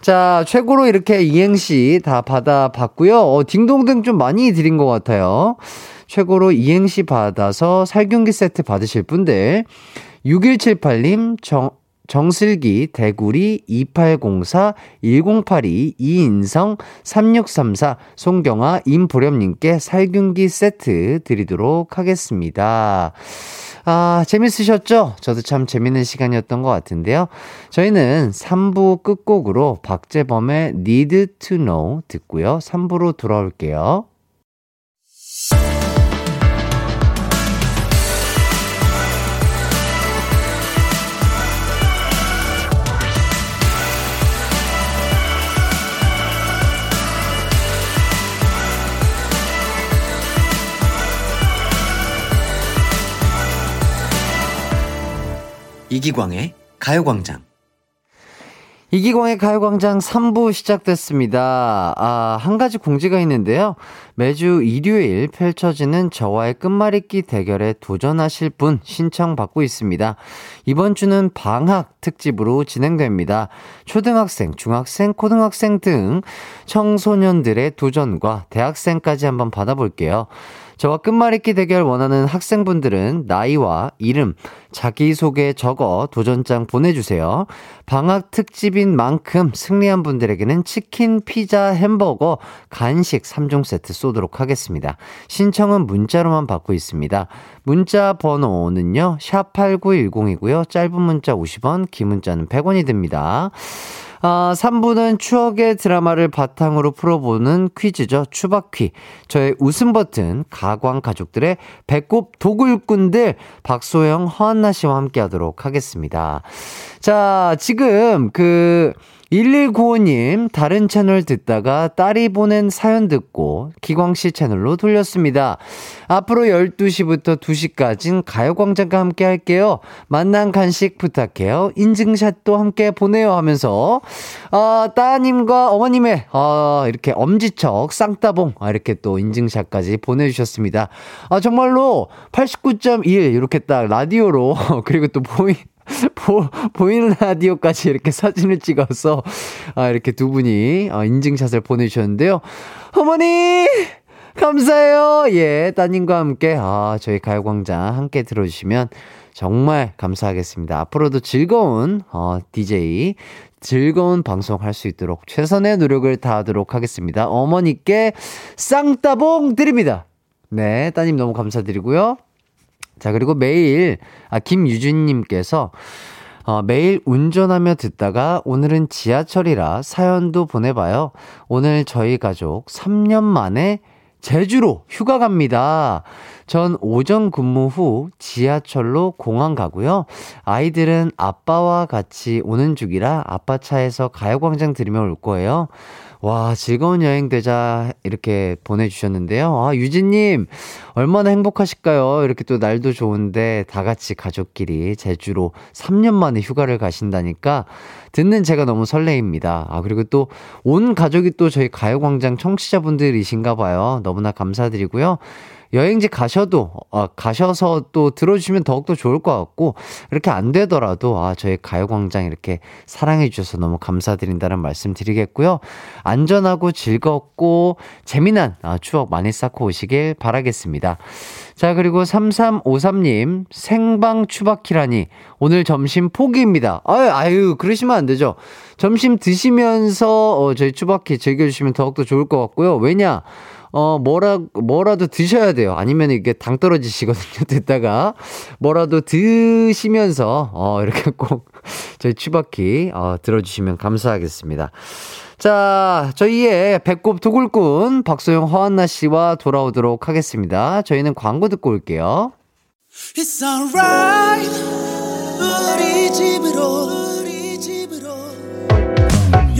Speaker 1: 자, 최고로 이렇게 이행시 다 받아봤고요. 어, 딩동댕 좀 많이 드린 것 같아요. 최고로 이행시 받아서 살균기 세트 받으실 분들, 6178님, 정, 정슬기, 대구리, 2804, 1082, 이인성, 3634, 송경아, 임보렴님께 살균기 세트 드리도록 하겠습니다. 아, 재밌으셨죠? 저도 참 재밌는 시간이었던 것 같은데요. 저희는 3부 끝곡으로 박재범의 Need to Know 듣고요. 3부로 돌아올게요. 이기광의 가요광장. 이기광의 가요광장 3부 시작됐습니다. 아, 한 가지 공지가 있는데요. 매주 일요일 펼쳐지는 저와의 끝말잇기 대결에 도전하실 분 신청받고 있습니다. 이번 주는 방학 특집으로 진행됩니다. 초등학생, 중학생, 고등학생 등 청소년들의 도전과 대학생까지 한번 받아볼게요. 저와 끝말잇기 대결 원하는 학생분들은 나이와 이름, 자기소개 적어 도전장 보내주세요. 방학 특집인 만큼 승리한 분들에게는 치킨, 피자, 햄버거, 간식 3종 세트 쏘도록 하겠습니다. 신청은 문자로만 받고 있습니다. 문자 번호는요, 샵8910이고요. 짧은 문자 50원, 긴 문자는 100원이 듭니다. 아, 3부는 추억의 드라마를 바탕으로 풀어보는 퀴즈죠. 추바퀴. 저의 웃음 버튼, 가광 가족들의 배꼽 도굴꾼들, 박소영, 허한나 씨와 함께 하도록 하겠습니다. 자, 지금 그, 1195님, 다른 채널 듣다가 딸이 보낸 사연 듣고 기광씨 채널로 돌렸습니다. 앞으로 12시부터 2시까진 가요광장과 함께 할게요. 만난 간식 부탁해요. 인증샷도 함께 보내요 하면서, 아, 따님과 어머님의, 아, 이렇게 엄지척, 쌍따봉, 아, 이렇게 또 인증샷까지 보내주셨습니다. 아, 정말로 89.1 이렇게 딱 라디오로, [LAUGHS] 그리고 또 보이, [LAUGHS] 보, 보이는 라디오까지 이렇게 사진을 찍어서, 아, 이렇게 두 분이, 아, 인증샷을 보내주셨는데요. 어머니! 감사해요! 예, 따님과 함께, 아, 저희 가요광장 함께 들어주시면 정말 감사하겠습니다. 앞으로도 즐거운, 어, DJ, 즐거운 방송 할 수 있도록 최선의 노력을 다하도록 하겠습니다. 어머니께 쌍따봉 드립니다. 네, 따님 너무 감사드리고요. 자, 그리고 매일, 아, 김유진님께서, 어, 매일 운전하며 듣다가 오늘은 지하철이라 사연도 보내봐요. 오늘 저희 가족 3년 만에 제주로 휴가 갑니다. 전 오전 근무 후 지하철로 공항 가고요. 아이들은 아빠와 같이 오는 중이라 아빠 차에서 가요광장 들으며 올 거예요. 와, 즐거운 여행 되자 이렇게 보내주셨는데요. 아, 유진님, 얼마나 행복하실까요? 이렇게 또 날도 좋은데 다 같이 가족끼리 제주로 3년 만에 휴가를 가신다니까 듣는 제가 너무 설레입니다. 아, 그리고 또 온 가족이 또 저희 가요광장 청취자분들이신가 봐요. 너무나 감사드리고요. 여행지 가셔도, 어, 가셔서 또 들어주시면 더욱더 좋을 것 같고, 이렇게 안 되더라도, 아, 저희 가요광장 이렇게 사랑해 주셔서 너무 감사드린다는 말씀 드리겠고요. 안전하고 즐겁고 재미난 아, 추억 많이 쌓고 오시길 바라겠습니다. 자, 그리고 3353님, 생방 추바키라니, 오늘 점심 포기입니다. 아유, 아유, 그러시면 안 되죠. 점심 드시면서, 어, 저희 추바키 즐겨주시면 더욱더 좋을 것 같고요. 왜냐? 어, 뭐라, 뭐라도 드셔야 돼요. 아니면 이게 당 떨어지시거든요. [LAUGHS] 듣다가. 뭐라도 드시면서, 어, 이렇게 [LAUGHS] 꼭 저희 추바키, 어, 들어주시면 감사하겠습니다. 자, 저희의 배꼽 도굴꾼 박소영 허한나 씨와 돌아오도록 하겠습니다. 저희는 광고 듣고 올게요.
Speaker 4: It's alright 우리 집으로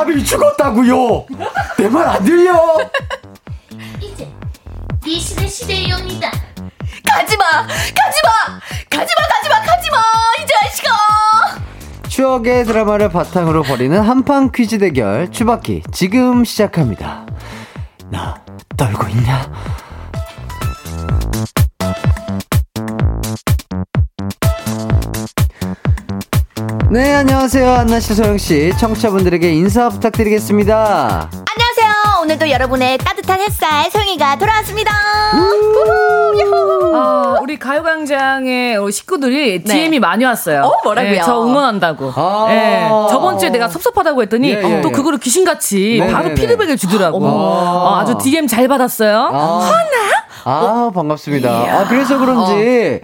Speaker 1: 사람이 죽었다고요 내 말 안 들려?
Speaker 5: 이제 니시는 시대의 영이다.
Speaker 6: 가지마! 가지마! 가지마! 가지마! 가지마! 이 자식아!
Speaker 1: 추억의 드라마를 바탕으로 벌이는 한판 퀴즈 대결 추바키 지금 시작합니다. 나 떨고 있냐? 네, 안녕하세요. 안나씨, 소영씨. 청취자분들에게 인사 부탁드리겠습니다.
Speaker 6: 안녕하세요. 오늘도 여러분의 따뜻한 햇살 송이가 돌아왔습니다.
Speaker 7: 아, 우리 가요광장의 어, 식구들이
Speaker 6: 네.
Speaker 7: DM이 많이 왔어요.
Speaker 6: 어, 뭐라고요?
Speaker 7: 네, 저 응원한다고.
Speaker 1: 아.
Speaker 7: 네, 저번 주에 내가 섭섭하다고 했더니
Speaker 1: 예, 예,
Speaker 7: 또
Speaker 1: 예.
Speaker 7: 그거를 귀신같이
Speaker 1: 네,
Speaker 7: 바로
Speaker 1: 네,
Speaker 7: 피드백을 주더라고.
Speaker 1: 어,
Speaker 7: 아주 DM 잘 받았어요.
Speaker 1: 아.
Speaker 7: 허나,
Speaker 1: 아, 반갑습니다. 아, 그래서 그런지,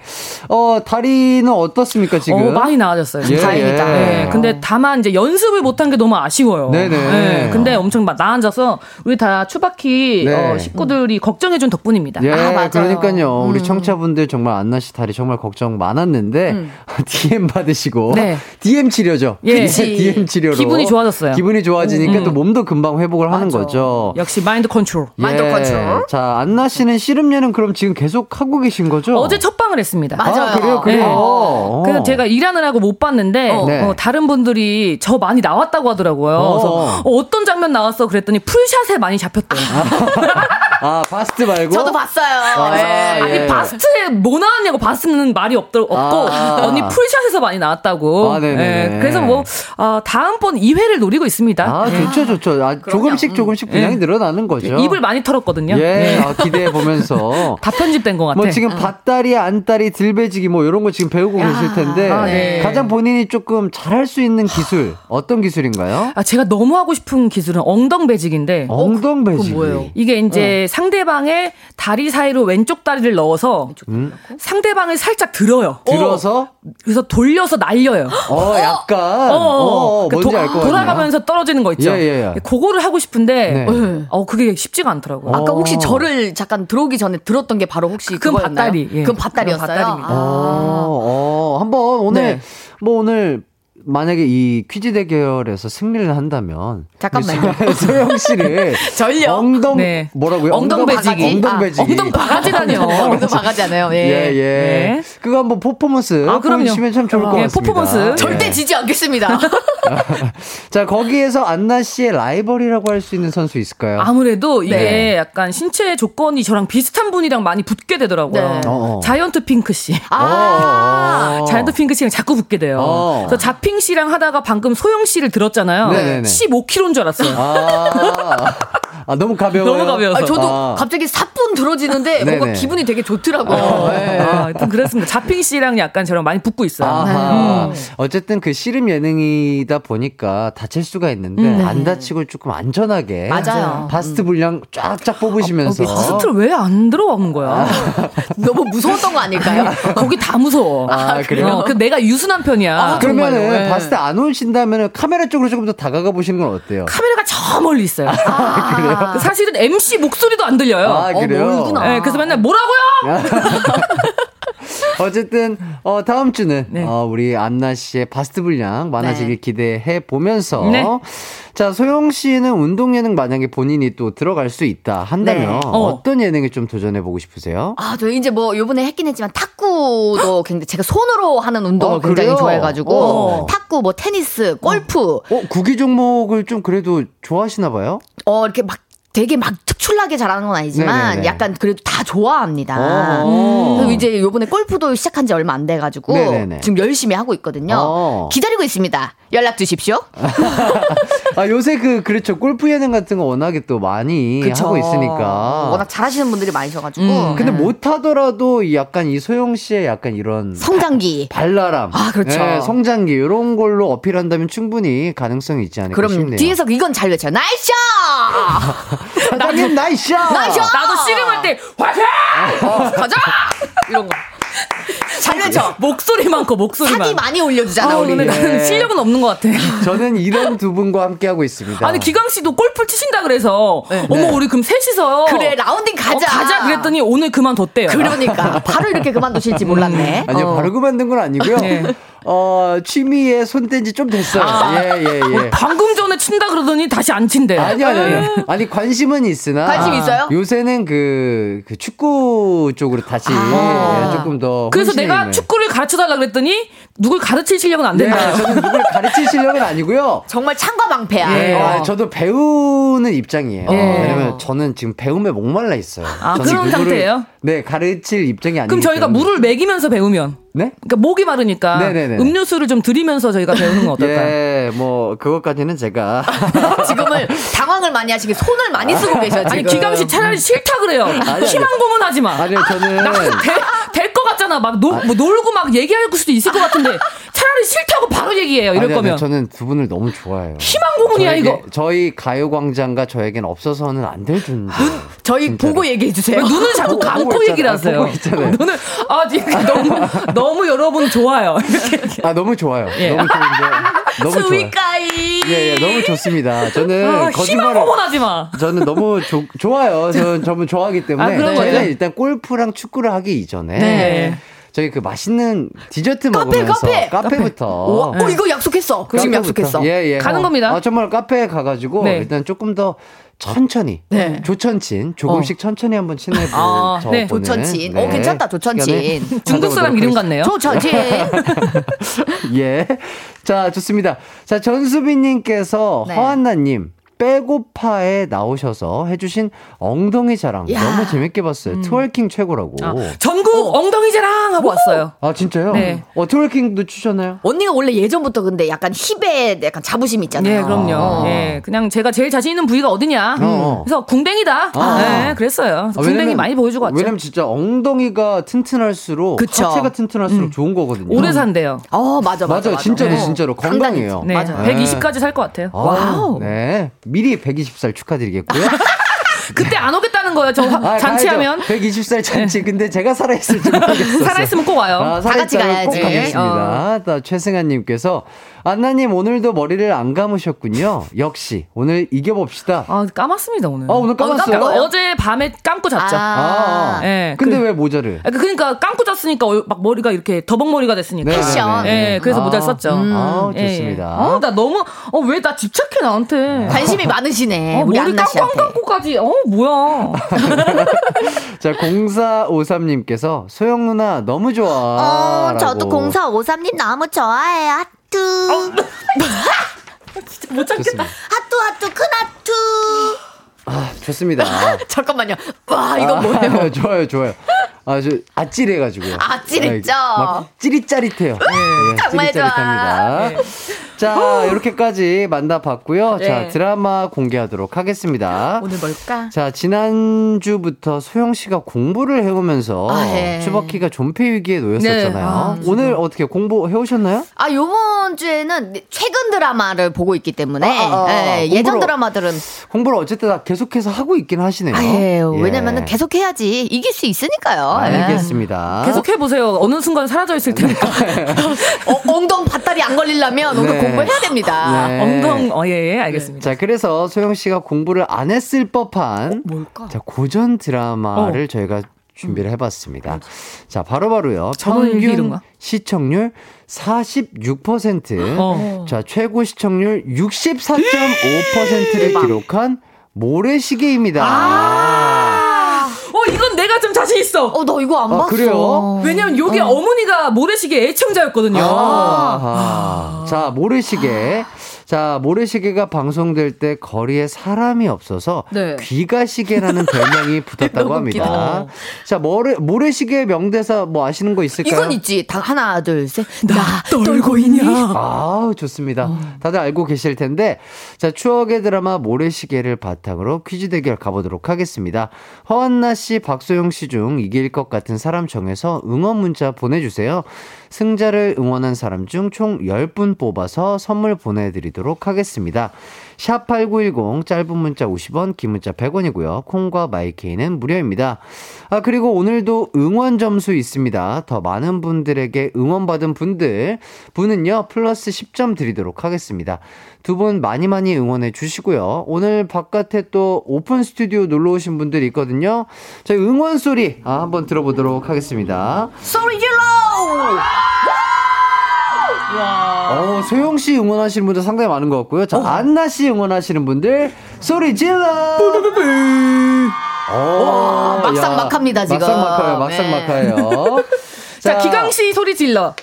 Speaker 1: 어, 다리는 어떻습니까, 지금?
Speaker 7: 어, 많이 나아졌어요.
Speaker 1: 예,
Speaker 7: 다행이다.
Speaker 1: 예.
Speaker 7: 네, 근데 다만 이제 연습을 못한 게 너무 아쉬워요.
Speaker 1: 네네.
Speaker 7: 근데 엄청 막 나아져서 우리 다 추바키
Speaker 1: 네.
Speaker 7: 어, 식구들이 걱정해준 덕분입니다.
Speaker 1: 예,
Speaker 6: 아, 맞아요.
Speaker 1: 그러니까요. 우리
Speaker 6: 음.
Speaker 1: 청취자분들 정말 안나 씨 다리 정말 걱정 많았는데 [LAUGHS] DM 받으시고
Speaker 7: 네.
Speaker 1: DM 치료죠.
Speaker 7: 예.
Speaker 1: DM 치료로
Speaker 7: 기분이 좋아졌어요.
Speaker 1: 기분이 좋아지니까 또 몸도 금방 회복을 하는
Speaker 6: 맞아.
Speaker 1: 거죠.
Speaker 7: 역시 마인드 컨트롤.
Speaker 6: 마인드 컨트롤.
Speaker 1: 자, 안나 씨는 씨름 예능 그럼 지금 계속 하고 계신 거죠?
Speaker 7: 어제 첫 방을 했습니다.
Speaker 6: 맞아요.
Speaker 1: 아, 그래요, 그래요.
Speaker 7: 네.
Speaker 1: 어.
Speaker 7: 그래서 제가 일하느라고 못 봤는데
Speaker 1: 어. 네.
Speaker 7: 어, 다른 분들이 저 많이 나왔다고 하더라고요. 그래서 어, 떤 장면 나왔어 그랬더니 full shot에 많이 잡혔대요.
Speaker 1: 아, 바스트 말고
Speaker 6: 저도 봤어요.
Speaker 1: 아,
Speaker 6: 예.
Speaker 7: 아니
Speaker 1: 예.
Speaker 7: 바스트에 뭐 나왔냐고 바스트는 말이 없더, 없고
Speaker 1: 아.
Speaker 7: 언니 full shot에서 많이 나왔다고.
Speaker 1: 아, 네네네.
Speaker 7: 예, 그래서 뭐 어, 다음번 2회를 노리고 있습니다.
Speaker 1: 아, 좋죠, 좋죠. 아, 조금씩 조금씩 분량이
Speaker 7: 예.
Speaker 1: 늘어나는 거죠.
Speaker 7: 입을 많이 털었거든요.
Speaker 1: 예,
Speaker 7: 네.
Speaker 1: 아, 기대해 보면서. [LAUGHS]
Speaker 7: 다 편집된 것 같아.
Speaker 1: 뭐 지금 밭다리, 안다리, 들배지기 뭐 이런 거 지금 배우고 계실 텐데
Speaker 7: 아, 네.
Speaker 1: 가장 본인이 조금 잘할 수 있는 기술 어떤 기술인가요?
Speaker 7: 아, 제가 너무 하고 싶은 기술은 엉덩배직인데
Speaker 1: 엉덩 배지기.
Speaker 6: 뭐예요?
Speaker 7: 이게 이제 상대방의 다리 사이로 왼쪽 다리를 넣어서 상대방을 살짝 들어요.
Speaker 1: 들어서
Speaker 7: 그래서 돌려서 날려요. [GASPS]
Speaker 1: 어, 약간 어, 어,
Speaker 7: 그
Speaker 1: 뭔지
Speaker 7: 도-
Speaker 1: 알 것.
Speaker 7: 돌아가면서 떨어지는 거 있죠.
Speaker 1: 예, 예, 예.
Speaker 7: 그거를 하고 싶은데
Speaker 1: 네.
Speaker 7: 어 그게 쉽지가 않더라고요.
Speaker 6: 아까
Speaker 1: 어.
Speaker 6: 혹시 저를 잠깐 들어오기 전에 들었던 게 바로 혹시
Speaker 7: 그건
Speaker 6: 그거였나요?
Speaker 7: 밭다리, 예.
Speaker 6: 그건 밭다리였어요.
Speaker 7: 그건 밭다리입니다.
Speaker 6: 아.
Speaker 1: 어, 어, 한번 오늘
Speaker 7: 네.
Speaker 1: 뭐 오늘 만약에 이 퀴즈 대결에서 승리를 한다면
Speaker 6: 잠깐만요.
Speaker 1: 소- [LAUGHS] 소영 씨를 [LAUGHS]
Speaker 6: 전력.
Speaker 1: 엉덩
Speaker 7: 네.
Speaker 1: 뭐라고요?
Speaker 6: 엉덩 배지기.
Speaker 1: 엉덩 배지기.
Speaker 7: 아, 엉덩 바가지라뇨. [LAUGHS]
Speaker 6: 엉덩 바가지잖아요. 예.
Speaker 1: 예, 예.
Speaker 7: 네.
Speaker 1: 그거 한번 퍼포먼스
Speaker 7: 아, 그럼요.
Speaker 1: 보여주시면 참 좋을 것
Speaker 7: 예,
Speaker 1: 같습니다.
Speaker 7: 퍼포먼스.
Speaker 1: 예.
Speaker 6: 절대 지지 않겠습니다.
Speaker 1: 자, 거기에서 안나 씨의 라이벌이라고 할 수 있는 선수 있을까요?
Speaker 7: 아무래도 이게
Speaker 1: 네.
Speaker 7: 약간 신체 조건이 저랑 비슷한 분이랑 많이 붙게 되더라고요.
Speaker 6: 네.
Speaker 1: 어, 어.
Speaker 7: 자이언트 핑크 씨.
Speaker 6: 아.
Speaker 1: 어.
Speaker 7: 자이언트 핑크 씨랑 자꾸 붙게 돼요.
Speaker 1: 어.
Speaker 7: 그래서 자핑 씨랑 하다가 방금 소영 씨를 들었잖아요.
Speaker 1: 네네네.
Speaker 7: 15kg인 줄 알았어요.
Speaker 1: 아, [LAUGHS] 아, 너무 가벼워요.
Speaker 7: 너무 가벼워서.
Speaker 6: 아, 저도
Speaker 1: 아.
Speaker 6: 갑자기 사뿐 들어지는데 뭔가. 기분이 되게 좋더라고요. 예.
Speaker 7: 아, 하여튼 그랬습니다. 자핑 씨랑 약간 저랑 많이 붙고 있어요.
Speaker 1: 아하.
Speaker 6: 음.
Speaker 1: 어쨌든 그 씨름 예능이다 보니까 다칠 수가 있는데 안 다치고 조금 안전하게
Speaker 6: 맞아요.
Speaker 1: 바스트 분량 쫙쫙 뽑으시면서
Speaker 7: 바스트를 왜 안 들어가는 거야? [LAUGHS]
Speaker 6: 너무 무서웠던 거 아닐까요?
Speaker 7: 거기 다 무서워.
Speaker 1: 아, 그래요?
Speaker 7: 어, 그 내가 유순한 편이야.
Speaker 6: 아,
Speaker 1: 그러면은
Speaker 6: 예.
Speaker 1: 바스트 안 오신다면은 카메라 쪽으로 조금 더 다가가 보시는 건 어때요?
Speaker 7: 카메라가 저 멀리 있어요.
Speaker 6: 아,
Speaker 7: 사실은 MC 목소리도 안 들려요.
Speaker 1: 아, 그래요?
Speaker 6: 어, 멀구나.
Speaker 7: 네, 그래서 맨날 뭐라고요? [LAUGHS]
Speaker 1: 어쨌든 어 다음 주는
Speaker 7: 네.
Speaker 1: 어 우리 안나 씨의 바스트 분량 많아지길
Speaker 6: 네.
Speaker 1: 기대해 보면서
Speaker 7: 네.
Speaker 1: 자 소영 씨는 운동 예능 만약에 본인이 또 들어갈 수 있다 한다면
Speaker 6: 네.
Speaker 1: 어. 떤 예능에 좀 도전해 보고 싶으세요?
Speaker 6: 아, 저 이제 뭐 요번에 했긴 했지만 탁구도 굉장히 제가 손으로 하는 운동을
Speaker 1: 어,
Speaker 6: 굉장히? 좋아해가지고
Speaker 1: 어.
Speaker 6: 탁구, 뭐 테니스, 골프
Speaker 1: 어 구기 종목을 좀 그래도 좋아하시나 봐요?
Speaker 6: 어 이렇게 막 되게 막 특출나게 잘하는 건 아니지만
Speaker 1: 네네네.
Speaker 6: 약간 그래도 다 좋아합니다.
Speaker 1: 어.
Speaker 6: 그리고 이제 요번에 골프도 시작한 지 얼마 안 돼가지고
Speaker 1: 네네네.
Speaker 6: 지금 열심히 하고 있거든요.
Speaker 1: 어.
Speaker 6: 기다리고 있습니다. 연락 주십시오. [LAUGHS]
Speaker 1: 아 요새 그 그렇죠 골프 예능 같은 거 워낙에 또 많이
Speaker 6: 그쵸.
Speaker 1: 하고 있으니까.
Speaker 6: 워낙 잘하시는 분들이 많으셔가지고.
Speaker 7: 음.
Speaker 1: 근데 못 하더라도 이 약간 이 소영 씨의 약간 이런
Speaker 6: 성장기.
Speaker 1: 발랄함,
Speaker 6: 아, 그렇죠.
Speaker 1: 네, 성장기 이런 걸로 어필한다면 충분히 가능성이 있지 않을까
Speaker 6: 그럼
Speaker 1: 싶네요.
Speaker 6: 뒤에서 이건 잘 외쳐요. Nice!
Speaker 1: 사장님 [LAUGHS] nice! Nice!
Speaker 7: 나도 씨름할 때 화이팅!
Speaker 6: 가자! 이런 거. 잘 외쳐. [LAUGHS]
Speaker 7: 목소리 많고 목소리만.
Speaker 6: 사기 많이 올려주잖아,
Speaker 7: 아,
Speaker 6: 우리.
Speaker 7: 근데 나는 실력은 없는 것 같아. [LAUGHS]
Speaker 1: 저는 이런 두 분과 함께 하고 있습니다.
Speaker 7: 아니 기광 씨도 골프 치신다 그래서 어머
Speaker 1: 네.
Speaker 7: 우리 그럼 셋이서
Speaker 6: 그래, 라운딩 가자.
Speaker 7: 어, 가자 그랬더니 오늘 그만뒀대요.
Speaker 6: 그러니까. 바로 이렇게 그만두실지 몰랐네.
Speaker 1: 아니요
Speaker 6: 어.
Speaker 1: 바로 그만둔 건 아니고요.
Speaker 7: 네.
Speaker 1: 어 취미에 손댄 지 좀 됐어요. 예예 예.
Speaker 7: 방금 전에 친다 그러더니 다시 안 친대.
Speaker 1: 아니 아니 아니 아니 관심은 있으나
Speaker 6: 관심 있어요?
Speaker 1: 요새는 그, 그 축구 쪽으로 다시
Speaker 6: 아.
Speaker 1: 예, 조금 더
Speaker 7: 그래서 내가
Speaker 1: 있는.
Speaker 7: 축구를 가르쳐 달라 그랬더니 누굴 가르칠 실력은 안
Speaker 1: 네,
Speaker 7: 된다.
Speaker 1: 저는 누굴 가르칠 실력은 아니고요. [LAUGHS]
Speaker 6: 정말 창과방패야.
Speaker 1: 예,
Speaker 6: 어.
Speaker 1: 아, 저도 배우는 입장이에요.
Speaker 7: 예.
Speaker 1: 왜냐면 저는 지금 배움에 목말라 있어요.
Speaker 7: 아, 그런 상태예요?
Speaker 1: 네, 가르칠 입장이 아니기
Speaker 7: 그럼 저희가
Speaker 1: 때문에.
Speaker 7: 물을 먹이면서 배우면
Speaker 1: 네?
Speaker 7: 그러니까 목이 마르니까
Speaker 1: 네네네.
Speaker 7: 음료수를 좀 드리면서 저희가 배우는 건 어떨까요?
Speaker 1: 예, 뭐 그것까지는 제가 [LAUGHS] [LAUGHS]
Speaker 6: 지금을 당황을 많이 하시게 손을 많이 쓰고 계셔 지금.
Speaker 7: 아니 기광 씨 차라리 싫다 그래요.
Speaker 1: 아니.
Speaker 7: 희망 고문하지 마.
Speaker 1: 아니요, 저는
Speaker 7: 될 것 같잖아. 막 놀, 뭐 놀고 막 얘기할 수도 있을 것 같은데 [LAUGHS] 차라리 싫다고 바로 얘기해요. 이럴
Speaker 1: 아니, 아니,
Speaker 7: 거면
Speaker 1: 저는 두 분을 너무 좋아해요.
Speaker 7: 희망 고문이야 이거.
Speaker 1: 저희 가요광장과 저에겐 없어서는 안 될 존재.
Speaker 6: 저희
Speaker 1: 진짜로.
Speaker 6: 보고 얘기해 주세요.
Speaker 7: 왜 [LAUGHS] 눈을 자꾸 감고. 얘기를 하세요. 눈을 아 지금 너무 너무 여러분 좋아요. 이렇게 [LAUGHS]
Speaker 1: 아 너무 좋아요.
Speaker 7: 예.
Speaker 1: 너무 좋은데 너무 좋아요. 예, 예, 너무 좋습니다. 저는
Speaker 7: 아,
Speaker 1: 거짓말을
Speaker 7: 허원하지 마.
Speaker 1: 저는 너무 조- 좋아요. 저는 [LAUGHS] 저는 좋아하기 때문에
Speaker 7: 아, 거죠?
Speaker 1: 일단 골프랑 축구를 하기 이전에
Speaker 7: 네.
Speaker 1: 저희 그 맛있는 디저트
Speaker 6: 카페,
Speaker 1: 먹으면서
Speaker 6: 카페.
Speaker 1: 부터
Speaker 6: 어, 어, 이거 약속했어. 지금
Speaker 1: 카페부터.
Speaker 6: 약속했어.
Speaker 1: 예, 예.
Speaker 7: 가는
Speaker 1: 어,
Speaker 7: 겁니다.
Speaker 1: 아, 정말 카페에 가가지고
Speaker 7: 네.
Speaker 1: 일단 조금 더 천천히,
Speaker 6: 네.
Speaker 1: 조천친, 조금씩 천천히 한번 친해보
Speaker 7: 아,
Speaker 1: 저
Speaker 7: 네,
Speaker 6: 조천친. 어, 괜찮다, 조천친.
Speaker 7: 중국 사람 이름 같네요.
Speaker 6: 조천진. [LAUGHS]
Speaker 1: 예. 자, 좋습니다. 자, 전수빈님께서
Speaker 6: 네.
Speaker 1: 허한나님. 빼고파에 나오셔서 해주신 엉덩이 자랑
Speaker 6: 야.
Speaker 1: 너무 재밌게 봤어요. Twerking 최고라고.
Speaker 7: 아, 전국 엉덩이 자랑 하고 왔어요.
Speaker 1: 아 진짜요?
Speaker 7: 네.
Speaker 1: 어 twerking도 추셨나요?
Speaker 6: 언니가 원래 예전부터 근데 약간 힙에 약간 자부심 있잖아요.
Speaker 7: 예, 그럼요. 예, 그냥 제가 제일 자신 있는 부위가 어디냐.
Speaker 1: 어.
Speaker 7: 그래서 궁뎅이다.
Speaker 1: 아.
Speaker 7: 네, 그랬어요.
Speaker 1: 아,
Speaker 7: 궁뎅이 많이 보여주고 왔죠.
Speaker 1: 왜냐면 진짜 엉덩이가 튼튼할수록
Speaker 6: 그쵸.
Speaker 1: 하체가 튼튼할수록 좋은 거거든요.
Speaker 7: 오래 산대요.
Speaker 6: 어, 맞아, 맞아.
Speaker 1: 맞아. 진짜로
Speaker 6: 어.
Speaker 1: 진짜로 건강해요.
Speaker 7: 네,
Speaker 6: 맞아요.
Speaker 7: 120까지 살 것 같아요.
Speaker 1: 아,
Speaker 6: 와우.
Speaker 1: 네. 미리 120살 축하드리겠고요. [LAUGHS]
Speaker 7: 그때 안 오겠다는 거예요. 저
Speaker 1: 아,
Speaker 7: 잔치하면. 네.
Speaker 1: 120살 잔치. 근데 제가 살아있을지 [LAUGHS] 모르겠어요.
Speaker 7: 살아있으면 꼭 와요.
Speaker 1: 아,
Speaker 6: 다 같이
Speaker 1: 살아있다면 꼭
Speaker 6: 가야지.
Speaker 1: 가겠습니다. 또 최승아님께서 안나님 오늘도 머리를 안 감으셨군요. 역시 오늘 이겨봅시다.
Speaker 7: 아, 까맣습니다, 오늘.
Speaker 1: 아, 오늘 감았어요?
Speaker 7: 어, 어제 밤에 감고 잤죠.
Speaker 1: 아,
Speaker 7: 예,
Speaker 1: 근데
Speaker 7: 그-
Speaker 1: 왜 모자를?
Speaker 7: 아, 그러니까 감고 잤으니까 얼- 막 머리가 이렇게 더벅머리가 됐으니까.
Speaker 1: 네,
Speaker 6: 패션.
Speaker 1: 네, 네.
Speaker 7: 예, 그래서
Speaker 1: 아,
Speaker 7: 모자를 썼죠.
Speaker 1: 아,
Speaker 7: 예, 예.
Speaker 1: 좋습니다.
Speaker 7: 어, 나 너무, 어, 왜 나 집착해, 나한테.
Speaker 6: 관심이 [LAUGHS] 많으시네.
Speaker 7: 어,
Speaker 6: 우리
Speaker 7: 머리
Speaker 6: 씨한테.
Speaker 7: 감고까지. 어, 뭐야. [LAUGHS]
Speaker 1: 자, 0453님께서 소영 누나 너무 좋아.
Speaker 3: 어, 저도 0453님 너무 좋아해요. 하투.
Speaker 7: 진짜 못 참겠다.
Speaker 1: 좋습니다.
Speaker 3: 하투, 하투, 큰 하투.
Speaker 1: 아, 좋습니다. [LAUGHS]
Speaker 6: 잠깐만요. 와, 이거
Speaker 1: 아,
Speaker 6: 뭐예요? [LAUGHS]
Speaker 1: 좋아요, 좋아요. 아주 아찔해가지고요.
Speaker 6: 아찔했죠?
Speaker 1: 네, 막 찌릿짜릿해요. 네,
Speaker 6: 정말 좋아.
Speaker 1: 찌릿짜릿합니다. 자, 이렇게까지 만나봤고요. 자,
Speaker 7: 네.
Speaker 1: 드라마 공개하도록 하겠습니다.
Speaker 6: 오늘 뭘까?
Speaker 1: 자, 지난주부터 소영 씨가 공부를 해오면서
Speaker 6: 아, 예.
Speaker 1: 추바키가 존폐 위기에 놓였었잖아요.
Speaker 7: 네. 아,
Speaker 1: 오늘 어떻게 공부 해오셨나요?
Speaker 6: 아, 요번 주에는 최근 드라마를 보고 있기 때문에
Speaker 1: 아, 아, 아,
Speaker 6: 예,
Speaker 1: 공부로-
Speaker 6: 예전 드라마들은
Speaker 1: 공부를 어쨌든 다 계속해서 하고 있긴 하시네요.
Speaker 6: 아, 예,
Speaker 1: 예.
Speaker 6: 왜냐면은 계속 해야지 이길 수 있으니까요. 예.
Speaker 1: 알겠습니다.
Speaker 7: 계속 해보세요. 어느 순간 사라져 있을 테니까. [LAUGHS]
Speaker 6: 어, 엉덩 밭다리 안 걸리려면 오늘
Speaker 1: 네.
Speaker 6: 공부해야 됩니다.
Speaker 1: 네.
Speaker 7: 엉덩, 어, 예, 예, 알겠습니다.
Speaker 1: 자, 그래서 소영 씨가 공부를 안 했을 법한
Speaker 6: 뭘까?
Speaker 1: 자, 고전 드라마를
Speaker 7: 어.
Speaker 1: 저희가 준비를 해봤습니다. 자, 바로바로요.
Speaker 7: 일기
Speaker 1: 평균? 시청률 46%.
Speaker 7: 어.
Speaker 1: 자, 최고 시청률 64.5%를 기록한 모래시계입니다.
Speaker 7: 아, 어, 내가 좀 자신 있어.
Speaker 6: 어, 너 이거 안
Speaker 1: 아,
Speaker 6: 봤어.
Speaker 1: 그래요?
Speaker 7: 왜냐면 여기 어. 머니가 모래시계 애청자였거든요.
Speaker 1: 아하. 자, 모래시계. 자, 모래시계가 방송될 때 거리에 사람이 없어서
Speaker 7: 네.
Speaker 1: 귀가시계라는 [LAUGHS] 별명이 붙었다고 합니다. 자, 모래, 모래시계 명대사 뭐 아시는 거 있을까요?
Speaker 6: 이건 있지. 다 하나, 둘, 셋.
Speaker 7: 나 떨고 있냐?
Speaker 1: 아, 좋습니다.
Speaker 7: 어.
Speaker 1: 다들 알고 계실 텐데, 자, 추억의 드라마 모래시계를 바탕으로 퀴즈 대결 가보도록 하겠습니다. 허안나 씨, 박소영 씨 중 이길 것 같은 사람 정해서 응원 문자 보내주세요. 승자를 응원한 사람 중 총 10분 뽑아서 선물 보내드리도록 하겠습니다. 샵8910 짧은 문자 50원, 긴 문자 100원이고요. 콩과 마이케이는 무료입니다. 아, 그리고 오늘도 응원 점수 있습니다. 더 많은 분들에게 응원받은 분들, 분은요, 플러스 10점 드리도록 하겠습니다. 두 분 많이 많이 응원해 주시고요. 오늘 바깥에 또 오픈 스튜디오 놀러 오신 분들이 있거든요. 저희 응원 소리 아, 한번 들어보도록 하겠습니다.
Speaker 6: 소리 질러!
Speaker 1: 어, 소영 씨 응원하시는 분들 상당히 많은 것 같고요. 자, 안나 씨 응원하시는 분들 소리 질러! 어,
Speaker 6: 막상 막합니다, 지금.
Speaker 1: 막상 막하요, 막상막하요. [LAUGHS]
Speaker 7: 자, 기강 씨 소리 질러.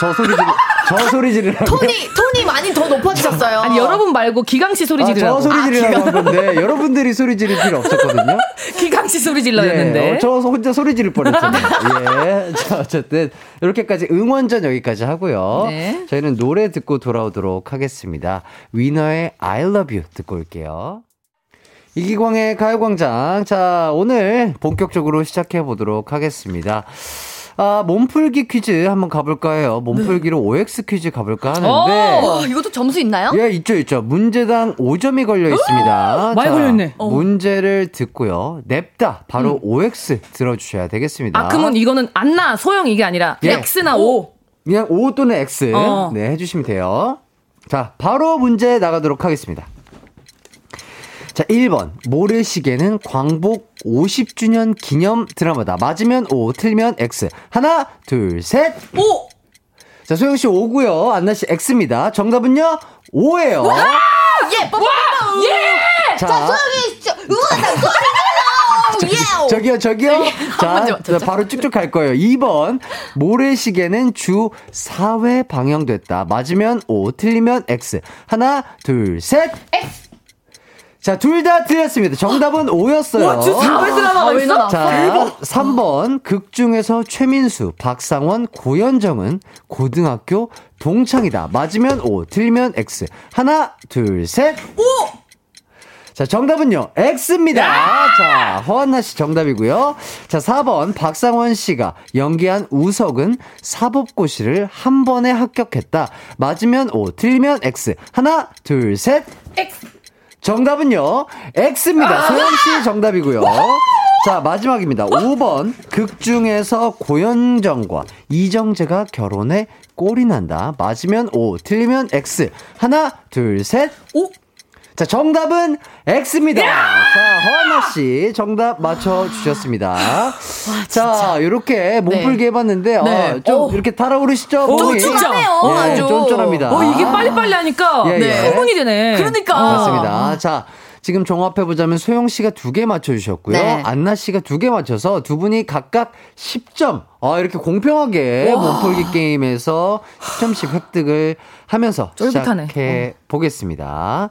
Speaker 1: 저 소리 지르, 저 소리 지르라고.
Speaker 6: 톤이, 톤이 많이 더 높아지셨어요.
Speaker 7: 아니, 여러분 말고 기강씨 소리
Speaker 1: 아,
Speaker 7: 지르라고.
Speaker 1: 저 소리 지르라고 한 건데, 여러분들이 소리 지를 필요 없었거든요. [LAUGHS]
Speaker 7: 기강씨 소리 질러였는데.
Speaker 1: 예, 어, 저 혼자 소리 지를 뻔 했잖아요. 예. 자, 어쨌든, 이렇게까지 응원전 여기까지 하고요.
Speaker 7: 네.
Speaker 1: 저희는 노래 듣고 돌아오도록 하겠습니다. 위너의 I love you 듣고 올게요. 이기광의 가요광장. 자, 오늘 본격적으로 시작해 보도록 하겠습니다. 아, 몸풀기 퀴즈 한번 가볼까 해요. 몸풀기로 OX 퀴즈 가볼까 하는데.
Speaker 6: 어, 이것도 점수 있나요?
Speaker 1: 예, 있죠, 있죠. 문제당 5점이 걸려 있습니다.
Speaker 7: 많이 걸려있네.
Speaker 6: 어.
Speaker 1: 문제를 듣고요. 냅다 바로 OX 들어주셔야 되겠습니다.
Speaker 7: 아, 그러면 이거는 안나, 소영 이게 아니라
Speaker 1: 예.
Speaker 7: X나 O.
Speaker 1: 그냥 O 또는 X.
Speaker 7: 어.
Speaker 1: 네, 해주시면 돼요. 자, 바로 문제 나가도록 하겠습니다. 자, 1번. 모래시계는 광복 50주년 기념 드라마다. 맞으면 O, 틀리면 X. 하나, 둘, 셋.
Speaker 6: 오!
Speaker 1: 자, 소영씨 O고요 안나씨 X입니다. 정답은요? O예요.
Speaker 6: 예! 뽀뽀뽀뽀! 예!
Speaker 1: 자,
Speaker 6: 소영이 응원한다! 예!
Speaker 1: 저기요, 저기요. 자,
Speaker 6: 번째
Speaker 1: 자,
Speaker 6: 맞췄죠?
Speaker 1: 바로 쭉쭉 갈 거예요. 2번. 모래시계는 주 4회 방영됐다. 맞으면 O, 틀리면 X. 하나, 둘, 셋. X. 자, 둘 다 틀렸습니다. 정답은 O였어요.
Speaker 7: 와, 진짜 4회 드라마가
Speaker 6: 왜
Speaker 7: 있어?
Speaker 6: 나-
Speaker 1: 자, 3번. 극 중에서 최민수, 박상원, 고현정은 고등학교 동창이다. 맞으면 O, 틀리면 X. 하나, 둘, 셋. O! 자, 정답은요, X입니다. 자, 허한나 씨 정답이고요. 자, 4번. 박상원 씨가 연기한 우석은 사법고시를 한 번에 합격했다. 맞으면 O, 틀리면 X. 하나, 둘, 셋.
Speaker 6: X!
Speaker 1: 정답은요, X입니다. 소영 씨 정답이고요. 자, 마지막입니다. 5번. 극 중에서 고현정과 이정재가 결혼해 꼴이 난다. 맞으면 O, 틀리면 X. 하나, 둘, 셋.
Speaker 6: 오!
Speaker 1: 자, 정답은 X입니다. 자, 허한나 씨 정답 맞춰 주셨습니다. 자, 이렇게 몸풀기 해 봤는데,
Speaker 6: 네.
Speaker 1: 어, 좀
Speaker 6: 오.
Speaker 1: 이렇게 달아오르시죠?
Speaker 7: 오,
Speaker 1: 몸이?
Speaker 6: 쫀쫀하네요,
Speaker 1: 예. 쫀쫀합니다.
Speaker 7: 어, 이게 빨리빨리 하니까
Speaker 1: 예, 예.
Speaker 7: 흥분이 되네.
Speaker 6: 그러니까.
Speaker 1: 맞습니다. 자, 지금 종합해보자면 소영 씨가 두 개 맞춰주셨고요.
Speaker 6: 네.
Speaker 1: 안나 씨가 두 개 맞춰서 두 분이 각각 10점. 아, 이렇게 공평하게 몸풀기 게임에서 10점씩 획득을 하면서
Speaker 7: 쫄깃하네.
Speaker 1: 시작해 보겠습니다.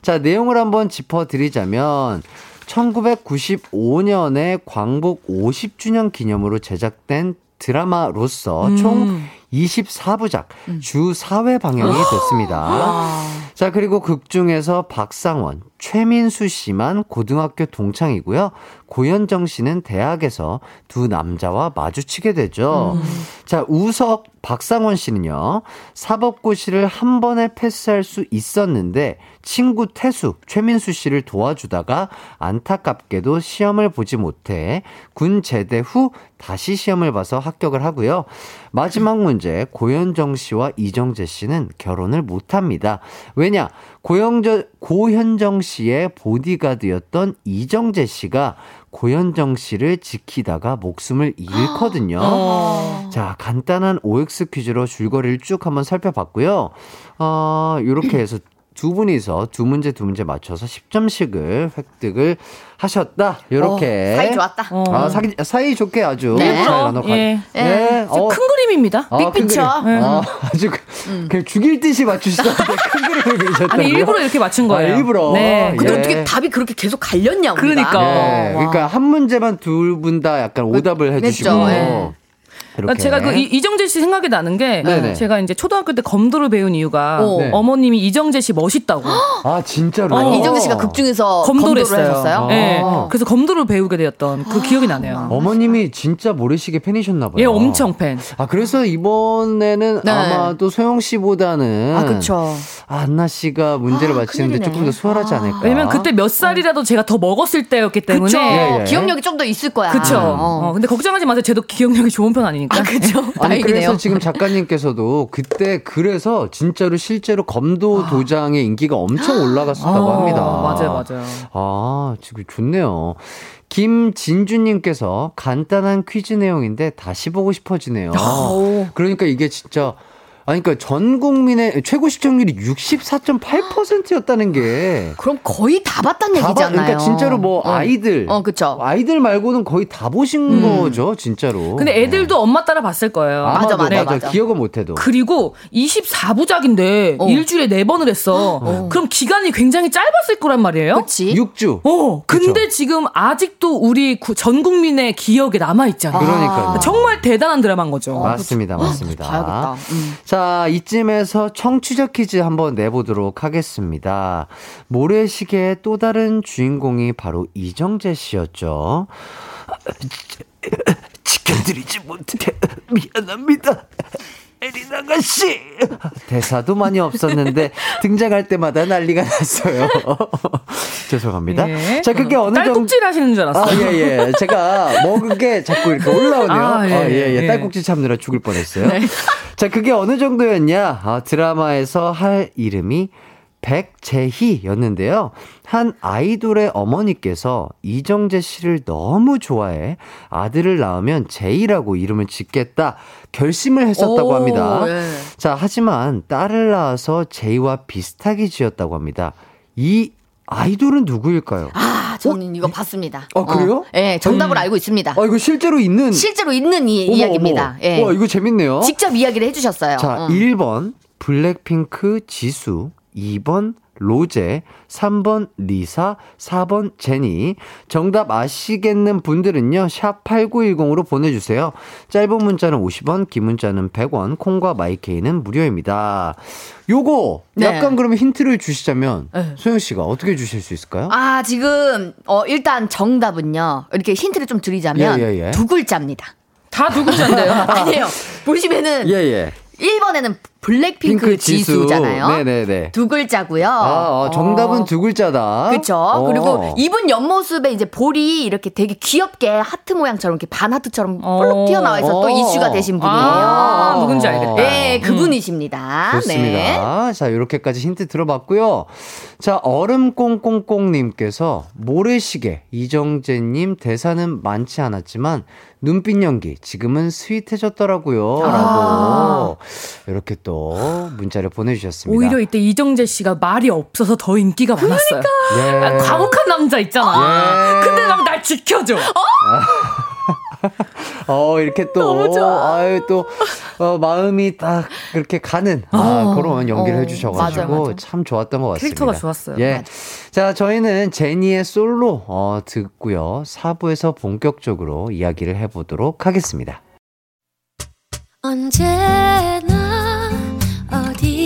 Speaker 1: 자, 내용을 한번 짚어드리자면 1995년에 광복 50주년 기념으로 제작된 드라마로서 총 24부작 주 4회 방영이 됐습니다. 자, 그리고 극 중에서 박상원, 최민수 씨만 고등학교 동창이고요. 고현정 씨는 대학에서 두 남자와 마주치게 되죠. 자, 우석, 박상원 씨는요. 사법고시를 한 번에 패스할 수 있었는데 친구 태수, 최민수 씨를 도와주다가 안타깝게도 시험을 보지 못해 군 제대 후 다시 시험을 봐서 합격을 하고요. 마지막 문제, 고현정 씨와 이정재 씨는 결혼을 못 합니다. 왜냐? 고영저, 고현정 씨의 보디가드였던 이정재 씨가 고현정 씨를 지키다가 목숨을 잃거든요. [GASPS] 자, 간단한 OX 퀴즈로 줄거리를 쭉 한번 살펴봤고요. 어, 이렇게 해서 두 분이서 두 문제 두 문제 맞춰서 10점씩을 획득을 하셨다. 이렇게.
Speaker 6: 사이 좋았다.
Speaker 7: 어.
Speaker 1: 아, 사이, 사이 좋게 아주
Speaker 6: 네.
Speaker 1: 잘 나눠 가.
Speaker 7: 예.
Speaker 1: 네. 어,
Speaker 7: 큰 그림입니다.
Speaker 1: 아, 큰
Speaker 6: 빅피처.
Speaker 1: 그림. 아, 아주 그, 그냥 죽일 듯이 맞추시던데 큰 그림을 그리셨다고요?
Speaker 7: 아니 일부러 이렇게 맞춘 거예요.
Speaker 1: 아, 일부러.
Speaker 7: 네.
Speaker 6: 근데
Speaker 1: 예.
Speaker 6: 어떻게 답이 그렇게 계속 갈렸냐, 우리가.
Speaker 7: 그러니까.
Speaker 1: 예,
Speaker 6: 와.
Speaker 1: 그러니까 한 문제만 두 분 다 약간 오답을 해 주시고. 이렇게.
Speaker 7: 그러니까 제가 그 이, 이정재 씨 생각이 나는 게
Speaker 1: 네네.
Speaker 7: 제가 이제 초등학교 때 검도를 배운 이유가
Speaker 6: 오.
Speaker 1: 네.
Speaker 7: 어머님이 이정재 씨 멋있다고 [GASPS]
Speaker 1: 아 진짜로.
Speaker 7: 아니,
Speaker 6: 이정재 씨가 극 중에서
Speaker 7: 검도를
Speaker 6: 검도를,
Speaker 7: 했어요. 네.
Speaker 1: 아.
Speaker 7: 그래서 검도를 배우게 되었던 그 [GASPS] 기억이 나네요.
Speaker 1: 어머님이 진짜 모래시계 팬이셨나 봐요.
Speaker 7: 예, 엄청 팬.
Speaker 1: 아 그래서 이번에는
Speaker 6: 네.
Speaker 1: 아마 또 소영 씨보다는
Speaker 6: 아, 그쵸.
Speaker 1: 안나 씨가 문제를 맞히는데
Speaker 6: 큰일이네.
Speaker 1: 조금 더 수월하지 않을까.
Speaker 7: 왜냐면 그때 몇 살이라도 제가 더 먹었을 때였기 때문에.
Speaker 6: 그쵸.
Speaker 1: 예, 예.
Speaker 6: 기억력이 좀 더 있을 거야.
Speaker 7: 그쵸.
Speaker 6: 어.
Speaker 7: 어, 근데 걱정하지 마세요. 쟤도 기억력이 좋은 편 아니 니까.
Speaker 6: 아, 그쵸.
Speaker 1: 아니
Speaker 6: 다행이네요.
Speaker 1: 그래서 지금 작가님께서도 그때 그래서 진짜로 실제로 검도 도장의 인기가 엄청 올라갔었다고
Speaker 7: 어,
Speaker 1: 합니다.
Speaker 7: 맞아요, 맞아요.
Speaker 1: 아, 지금 좋네요. 김진주님께서 간단한 퀴즈 내용인데 다시 보고 싶어지네요. 그러니까 이게 진짜 아니, 그러니까 전 국민의 최고 시청률이 64.8%였다는 게.
Speaker 6: 그럼 거의 다 봤단 얘기잖아요.
Speaker 1: 그러니까 진짜로 뭐
Speaker 6: 어.
Speaker 1: 아이들.
Speaker 6: 어, 그쵸.
Speaker 1: 아이들 말고는 거의 다 보신 거죠, 진짜로.
Speaker 7: 근데 애들도 엄마 따라 봤을 거예요.
Speaker 1: 아마도
Speaker 6: 맞아, 맞아, 맞아.
Speaker 1: 기억은 못해도.
Speaker 7: 그리고 24부작인데
Speaker 6: 어.
Speaker 7: 일주일에 4 번을 했어. 그럼 기간이 굉장히 짧았을 거란 말이에요.
Speaker 6: 그치?
Speaker 1: 6주.
Speaker 7: 어, 근데
Speaker 1: 그쵸.
Speaker 7: 지금 아직도 우리 구- 전 국민의 기억에 남아 있잖아요.
Speaker 1: 그러니까요.
Speaker 7: 정말 대단한 드라마인 거죠.
Speaker 1: 맞습니다, 맞습니다.
Speaker 6: 봐야겠다. 음.
Speaker 1: 자, 이쯤에서 청취자 퀴즈 한번 내보도록 하겠습니다. 모래시계의 또 다른 주인공이 바로 이정재 씨였죠. 지켜, 지켜드리지 못해 미안합니다. 에린 아가씨 대사도 많이 없었는데 등장할 때마다 난리가 났어요. [LAUGHS] 죄송합니다.
Speaker 7: 예.
Speaker 1: 자 그게 어느 정도
Speaker 7: 딸꾹질 하시는 줄 알았어요.
Speaker 1: 아, 예, 예. 제가 먹은 게 자꾸 이렇게 올라오네요.
Speaker 7: 아,
Speaker 1: 아,
Speaker 7: 예,
Speaker 1: 예, 예.
Speaker 7: 예. 네.
Speaker 1: 딸꾹질 참느라 죽을 뻔했어요. 자, 그게 어느 정도였냐? 아, 드라마에서 할 이름이 백재희였는데요. 한 아이돌의 어머니께서 이정재 씨를 너무 좋아해 아들을 낳으면 재희라고 이름을 짓겠다 결심을 했었다고
Speaker 7: 오,
Speaker 1: 합니다.
Speaker 7: 예.
Speaker 1: 자, 하지만 딸을 낳아서 제이와 비슷하게 지었다고 합니다. 이 아이돌은 누구일까요?
Speaker 6: 아, 저는 이거 봤습니다.
Speaker 1: 어, 그래요?
Speaker 6: 예, 정답을 알고 있습니다.
Speaker 1: 아, 이거 실제로 있는
Speaker 6: 실제로 있는 이,
Speaker 1: 어머,
Speaker 6: 이야기입니다.
Speaker 1: 어머.
Speaker 6: 예.
Speaker 1: 와, 이거 재밌네요.
Speaker 6: 직접 이야기를 해 주셨어요.
Speaker 1: 자,
Speaker 6: 어.
Speaker 1: 1번 블랙핑크 지수, 2번 로제, 3번 리사, 4번 제니. 정답 아시겠는 분들은요. 샵 8910으로 보내주세요. 짧은 문자는 50원, 긴 문자는 100원, 콩과 마이케이는 무료입니다. 요거
Speaker 6: 네.
Speaker 1: 약간 그러면 힌트를 주시자면
Speaker 7: 네.
Speaker 1: 소영 씨가 어떻게 주실 수 있을까요?
Speaker 6: 아, 지금, 어, 일단 정답은요. 이렇게 힌트를 좀 드리자면
Speaker 1: 예, 예, 예.
Speaker 6: 두 글자입니다.
Speaker 7: 다 두 글자인데요. [LAUGHS]
Speaker 6: 아니에요. 보시면은
Speaker 1: 예, 예.
Speaker 6: 1번에는 블랙핑크
Speaker 1: 핑크 지수.
Speaker 6: 지수잖아요.
Speaker 1: 네네네.
Speaker 6: 두 글자고요.
Speaker 1: 아, 아, 정답은 두 글자다.
Speaker 6: 그렇죠.
Speaker 1: 어.
Speaker 6: 그리고 이분 옆모습에 이제 볼이 이렇게 되게 귀엽게 하트 모양처럼 이렇게 반 하트처럼 볼록
Speaker 7: 어.
Speaker 6: 튀어나와 있어 또
Speaker 1: 어.
Speaker 6: 이슈가 되신 분이에요.
Speaker 7: 아, 누군지 알겠다.
Speaker 6: 네, 그분이십니다. 네.
Speaker 1: 좋습니다. 자, 이렇게까지 힌트 들어봤고요. 자, 얼음꽁꽁꽁님께서 모래시계 이정재님 대사는 많지 않았지만 눈빛 연기 지금은 스윗해졌더라고요. 라고 이렇게 또 문자를 보내주셨습니다.
Speaker 7: 오히려 이때 이정재 씨가 말이 없어서 더 인기가 많았어요.
Speaker 1: 예.
Speaker 7: 아, 과묵한 남자 있잖아.
Speaker 1: 예.
Speaker 7: 근데 막 날 지켜줘.
Speaker 1: 어, [LAUGHS] 이렇게 또, 아유, 또, 어, 마음이 딱 그렇게 가는, 아, 그런 연기를
Speaker 6: 어,
Speaker 1: 해주셔가지고
Speaker 6: 맞아요, 맞아요.
Speaker 1: 참 좋았던 것 같습니다.
Speaker 7: 캐릭터가 좋았어요.
Speaker 1: 예.
Speaker 6: 맞아.
Speaker 1: 자, 저희는 제니의 솔로, 어, 듣고요. 4부에서 본격적으로 이야기를 해보도록 하겠습니다.
Speaker 5: 언제나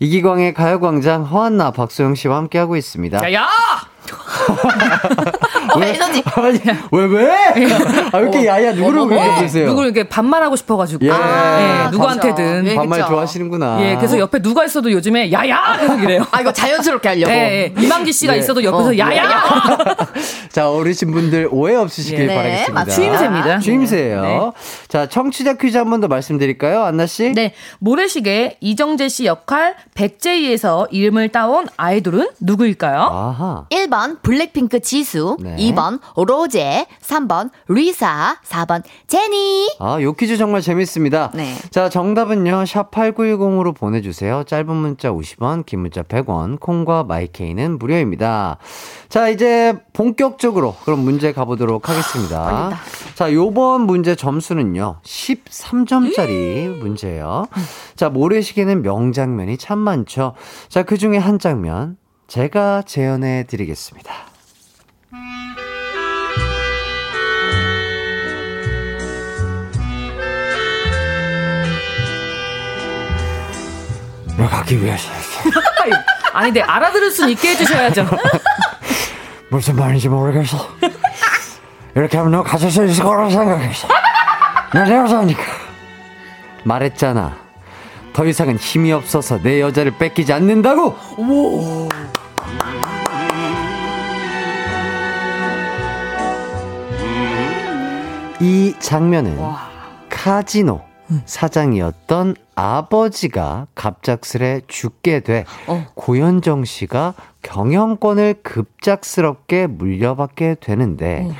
Speaker 1: 이기광의 가요광장 허한나 박소영 씨와 함께하고 있습니다.
Speaker 7: 야, 야!
Speaker 6: 어, 에너지. [LAUGHS]
Speaker 1: 아니, 왜, 왜? 아, 왜 이렇게 야야, 누구를 왜 이렇게 보세요?
Speaker 7: 누굴 이렇게 반말하고 싶어가지고.
Speaker 1: 예.
Speaker 7: 예, 누구한테든.
Speaker 6: 예,
Speaker 1: 반말
Speaker 6: 그쵸.
Speaker 1: 좋아하시는구나.
Speaker 7: 예, 그래서 옆에 누가 있어도 요즘에 야야! 계속 이래요.
Speaker 6: 아, 이거 자연스럽게 하려고.
Speaker 7: 예, 예. 이만기 씨가
Speaker 1: 예.
Speaker 7: 있어도 옆에서
Speaker 6: 어.
Speaker 7: 야야! [LAUGHS]
Speaker 1: 자, 어르신 분들 오해 없으시길
Speaker 7: 예.
Speaker 6: 네,
Speaker 1: 바라겠습니다.
Speaker 6: 맞습니다.
Speaker 7: 추임새입니다.
Speaker 1: 추임새예요.
Speaker 7: 네.
Speaker 1: 자, 청취자 퀴즈 한 번 더 말씀드릴까요, 안나 씨?
Speaker 7: 네, 모래시계 이정재 씨 역할 백재희에서 이름을 따온 아이돌은 누구일까요?
Speaker 1: 아하.
Speaker 6: 1번 블랙핑크 지수,
Speaker 1: 네.
Speaker 6: 2번 로제, 3번 리사, 4번 제니.
Speaker 1: 아, 요 퀴즈 정말 재밌습니다.
Speaker 6: 네.
Speaker 1: 자, 정답은요, 샵 8910으로 보내 주세요. 짧은 문자 50원, 긴 문자 100원, 콩과 마이케이는 무료입니다. 자, 이제 본격적으로 그럼 문제 가 보도록 하겠습니다. 자, 요번 문제 점수는요, 13점짜리 문제예요. 자, 모래시계는 명장면이 참 많죠. 자, 그 중에 한 장면, 제가 재현해 드리겠습니다. 왜 가기 위해서. [LAUGHS]
Speaker 7: 아니, 네, 알아들을 순 있게 해주셔야죠. [LAUGHS]
Speaker 1: 무슨 말인지 모르겠어. 이렇게 하면 너 가질 수 있을 거라고 생각했어. 내 여자니까. 말했잖아. 더 이상은 힘이 없어서 내 여자를 뺏기지 않는다고. 이 장면은 카지노 사장이었던 아버지가 갑작스레 죽게 돼 고현정 씨가 경영권을 급작스럽게 물려받게 되는데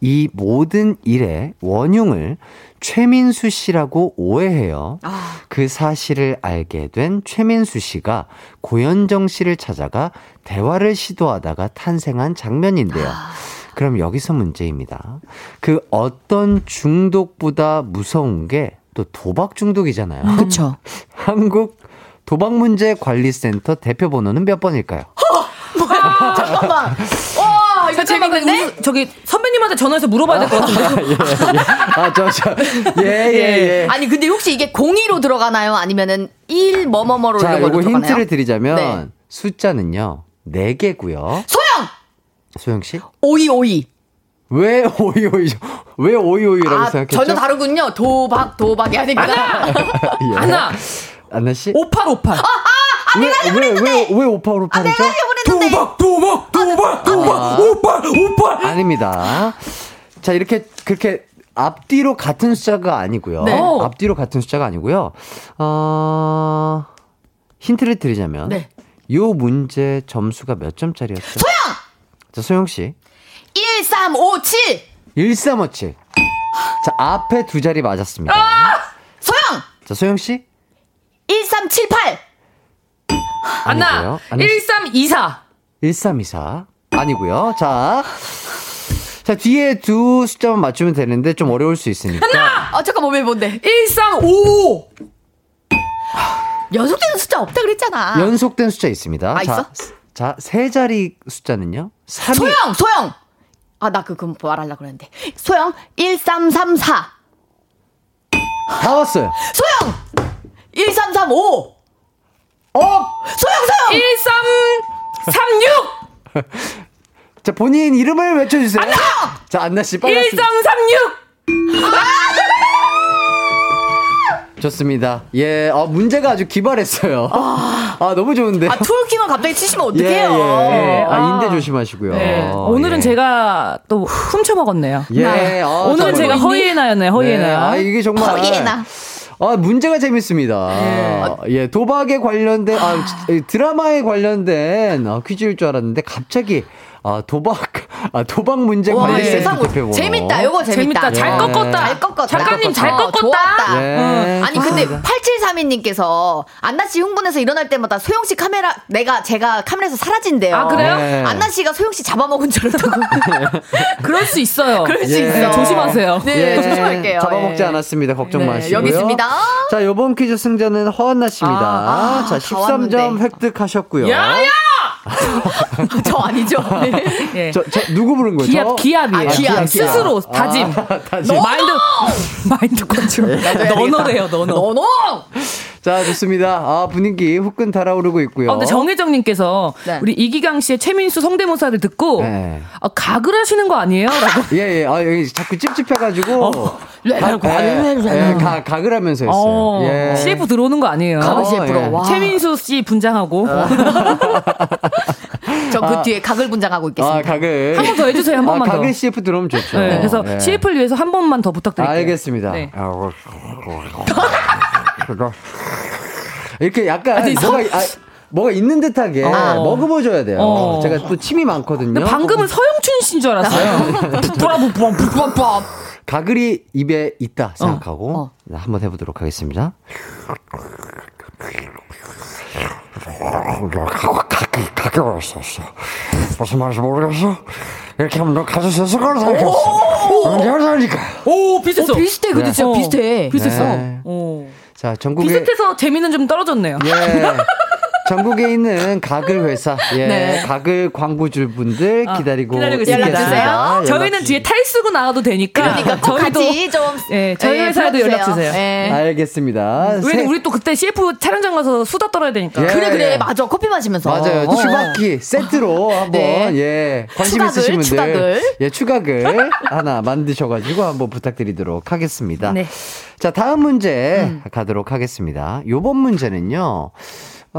Speaker 1: 이 모든 일의 원흉을 최민수 씨라고 오해해요. 그 사실을 알게 된 최민수 씨가 고현정 씨를 찾아가 대화를 시도하다가 탄생한 장면인데요. 그럼 여기서 문제입니다. 그 어떤 중독보다 무서운 게 또 도박 중독이잖아요.
Speaker 6: 그쵸.
Speaker 1: 한국 도박 문제 관리센터 대표 번호는 몇 번일까요?
Speaker 6: 잠깐만. 와, 이거 재밌는데?
Speaker 7: 우리 저기 선배님한테 전화해서 물어봐야 될 것 같은데.
Speaker 1: 아, 저, 저, 예, 예, 예.
Speaker 6: 아니, 근데 혹시 이게 02로 들어가나요? 아니면은 1 뭐뭐뭐로
Speaker 1: 자,
Speaker 6: 들어가나요?
Speaker 1: 힌트를 드리자면,
Speaker 6: 네.
Speaker 1: 숫자는요, 4개고요
Speaker 6: 소영!
Speaker 1: 소영 씨?
Speaker 6: 5252.
Speaker 1: 왜 오이오이, 왜 오이오이라고
Speaker 6: 아,
Speaker 1: 생각했죠?
Speaker 6: 전혀 다르군요. 도박, 도박이 아닙니다. [LAUGHS]
Speaker 1: 예.
Speaker 7: 하나,
Speaker 1: 안나 씨?
Speaker 7: 5858.
Speaker 1: 왜, 왜, 왜, 왜 오파오파르죠?
Speaker 6: 보냈는데.
Speaker 2: 도박 도박 도박 도박 오빠 오빠
Speaker 1: 아닙니다. 자, 이렇게, 그렇게 앞뒤로 같은 숫자가 아니고요.
Speaker 6: 네.
Speaker 1: 앞뒤로 같은 숫자가 아니고요. 어, 힌트를 드리자면.
Speaker 6: 네.
Speaker 1: 요 문제 점수가 몇 점짜리였죠?
Speaker 6: 소영!
Speaker 1: 자, 소영씨.
Speaker 6: 1357.
Speaker 1: 1357. 자, 앞에 두 자리 맞았습니다.
Speaker 6: 소영!
Speaker 1: 자, 소영씨.
Speaker 6: 1378.
Speaker 1: 아니,
Speaker 7: 1324.
Speaker 1: 1324. 아니고요. 자. 자, 뒤에 두 숫자만 맞추면 되는데 좀 어려울 수 있으니까.
Speaker 6: 아, 잠깐만, 왜 뭔데?
Speaker 7: 1355.
Speaker 6: 연속되는 숫자 없다 그랬잖아.
Speaker 1: 연속된 숫자 있습니다.
Speaker 6: 아,
Speaker 1: 자,
Speaker 6: 있어?
Speaker 1: 자, 세 자리 숫자는요? 3이
Speaker 6: 소영! 소영! 아, 나 그거 말하려고 그랬는데. 소영, 1334.
Speaker 1: 다 왔어요.
Speaker 6: 소영! 1335.
Speaker 1: 어!
Speaker 6: 소영, 소영!
Speaker 7: 1336.
Speaker 1: 자, 본인 이름을 외쳐주세요. 안나! 자, 안나씨 빨리.
Speaker 7: 1336.
Speaker 1: 좋습니다. 예, 아, 문제가 아주 기발했어요. 아, [LAUGHS] 너무 좋은데.
Speaker 6: 아, 툴킹을 갑자기 치시면
Speaker 1: 예,
Speaker 6: 어떡해요?
Speaker 1: 예. 아,
Speaker 7: 아.
Speaker 1: 인대 조심하시고요.
Speaker 7: 네. 오늘은
Speaker 1: 예.
Speaker 7: 제가 또 훔쳐 먹었네요.
Speaker 1: 예, 아,
Speaker 7: 오늘은. 제가 허이에나였네요. 허이에나.
Speaker 1: 네, 아, 이게 정말.
Speaker 6: 허이에나.
Speaker 1: 아, 문제가 재밌습니다. 예, 도박에 관련된, 아, 지- 드라마에 관련된 아, 퀴즈일 줄 알았는데, 갑자기, 아, 도박, 아, 도박 문제
Speaker 6: 와,
Speaker 1: 관련된
Speaker 6: 세상
Speaker 1: 대표 번호.
Speaker 6: 재밌다. 요거 재밌다.
Speaker 7: 재밌다. 잘
Speaker 1: 예.
Speaker 7: 꺾었다.
Speaker 6: 잘 꺾었다.
Speaker 7: 작가님 잘
Speaker 6: 어,
Speaker 7: 꺾었다.
Speaker 6: 좋았다.
Speaker 1: 예.
Speaker 6: 응. 아니 근데
Speaker 1: 좋습니다.
Speaker 6: 8732님께서 안나 씨 흥분해서 일어날 때마다 소영 씨 카메라 내가 제가 카메라에서 사라진대요.
Speaker 7: 아, 그래요?
Speaker 1: 네.
Speaker 6: 안나 씨가 소영 씨 잡아먹은 줄 알았다고. [LAUGHS]
Speaker 7: 그럴 수 있어요.
Speaker 6: 그럴 수
Speaker 1: 예.
Speaker 6: 있어.
Speaker 7: 조심하세요.
Speaker 6: 네,
Speaker 1: 예,
Speaker 6: 조심할게요.
Speaker 1: 잡아먹지
Speaker 6: 예.
Speaker 1: 않았습니다. 걱정
Speaker 7: 네,
Speaker 1: 마시고요.
Speaker 6: 여기 있습니다.
Speaker 1: 자, 요번 퀴즈 승자는 허한나 씨입니다.
Speaker 6: 아, 아,
Speaker 1: 자,
Speaker 6: 다
Speaker 1: 13점
Speaker 6: 왔는데.
Speaker 1: 획득하셨고요.
Speaker 7: 야야! [LAUGHS]
Speaker 6: 저 아니죠. [LAUGHS] 네.
Speaker 7: 예.
Speaker 1: 저, 저, 누구 부른 거죠?
Speaker 7: 기합, 기합이에요.
Speaker 6: 아, 기합, 기합.
Speaker 7: 스스로 다짐.
Speaker 1: 아, 다짐.
Speaker 7: 마인드, [LAUGHS] 마인드 컨트롤. 너너래요, 너너.
Speaker 6: 너너.
Speaker 1: 자, 좋습니다. 아, 분위기 후끈 달아오르고 있고요.
Speaker 7: 어, 근데 정혜정님께서
Speaker 6: 네.
Speaker 7: 우리 이기강 씨의 최민수 성대모사를 듣고
Speaker 1: 네.
Speaker 7: 아, 가글 하시는 거 아니에요? 라고. [LAUGHS]
Speaker 1: 예, 예. 아, 여기 자꾸 찝찝해가지고.
Speaker 7: 어.
Speaker 1: 가, 예, 예, 가, 가글 하면서 했어요.
Speaker 7: 어,
Speaker 1: 예.
Speaker 7: CF 들어오는 거 아니에요?
Speaker 1: 어,
Speaker 6: CF로.
Speaker 1: 예.
Speaker 6: 와.
Speaker 7: 최민수 씨 분장하고 [LAUGHS]
Speaker 6: 저그 뒤에 각을 분장하고 있겠습니다.
Speaker 1: 아, 각을.
Speaker 7: 한번 더 해주세요, 한 번만
Speaker 1: 아, 각을
Speaker 7: 더.
Speaker 1: CF 들어오면 좋죠.
Speaker 7: 네, 그래서
Speaker 1: 예.
Speaker 7: CF를 위해서 한 번만 더 부탁드릴게요.
Speaker 1: 알겠습니다.
Speaker 7: 네.
Speaker 1: 이렇게 약간
Speaker 7: 아니,
Speaker 1: 뭐가, 아, 뭐가 있는 듯하게
Speaker 7: 어.
Speaker 1: 먹어보줘야 돼요.
Speaker 7: 어.
Speaker 1: 제가 또 침이 많거든요.
Speaker 7: 방금은 서영춘 씨인 줄 알았어요.
Speaker 6: 뽀뽀뽀.
Speaker 1: 가글이 입에 있다 생각하고
Speaker 6: 어.
Speaker 1: 네, 한번 해보도록 하겠습니다.
Speaker 8: 가게, 왔었어. 무슨 말인지 모르겠어. 이렇게 하면 너 있을 거라 생각했어. 언제 하자니까.
Speaker 7: 오, 비슷했어.
Speaker 6: 어, 비슷해. 근데 진짜
Speaker 7: 어,
Speaker 6: 비슷해.
Speaker 7: 비슷했어.
Speaker 1: 네.
Speaker 7: 어.
Speaker 1: 자, 전국에
Speaker 7: 비슷해서 재미는 좀 떨어졌네요.
Speaker 1: 예. [LAUGHS] 전국에 있는 가글 회사, 예,
Speaker 6: 네.
Speaker 1: 가글 광고주 분들
Speaker 7: 아,
Speaker 1: 기다리고,
Speaker 7: 기다리고 있습니다.
Speaker 6: 연락 주세요.
Speaker 1: 연락
Speaker 7: 저희는 뒤에 탈 쓰고 나와도 되니까.
Speaker 6: 그러니까 꼭
Speaker 7: 저희도
Speaker 6: 같이 좀.
Speaker 7: 예, 저희
Speaker 6: 예,
Speaker 7: 회사에도 연락 주세요.
Speaker 6: 예.
Speaker 1: 알겠습니다.
Speaker 7: 왜냐면
Speaker 1: 새-
Speaker 7: 우리 또 그때 CF 촬영장 가서 수다 떨어야 되니까.
Speaker 1: 예.
Speaker 6: 그래 그래 맞아 커피 마시면서
Speaker 1: 맞아요.
Speaker 6: 어.
Speaker 1: 추바키 세트로 한번
Speaker 6: 네.
Speaker 1: 예 관심
Speaker 6: 추가글,
Speaker 1: 있으신 분들
Speaker 6: 추가글.
Speaker 1: 예 추가글 하나 만드셔가지고 한번 부탁드리도록 하겠습니다.
Speaker 7: 네.
Speaker 1: 자 다음 문제
Speaker 6: 음.
Speaker 1: 가도록 하겠습니다. 요번 문제는요.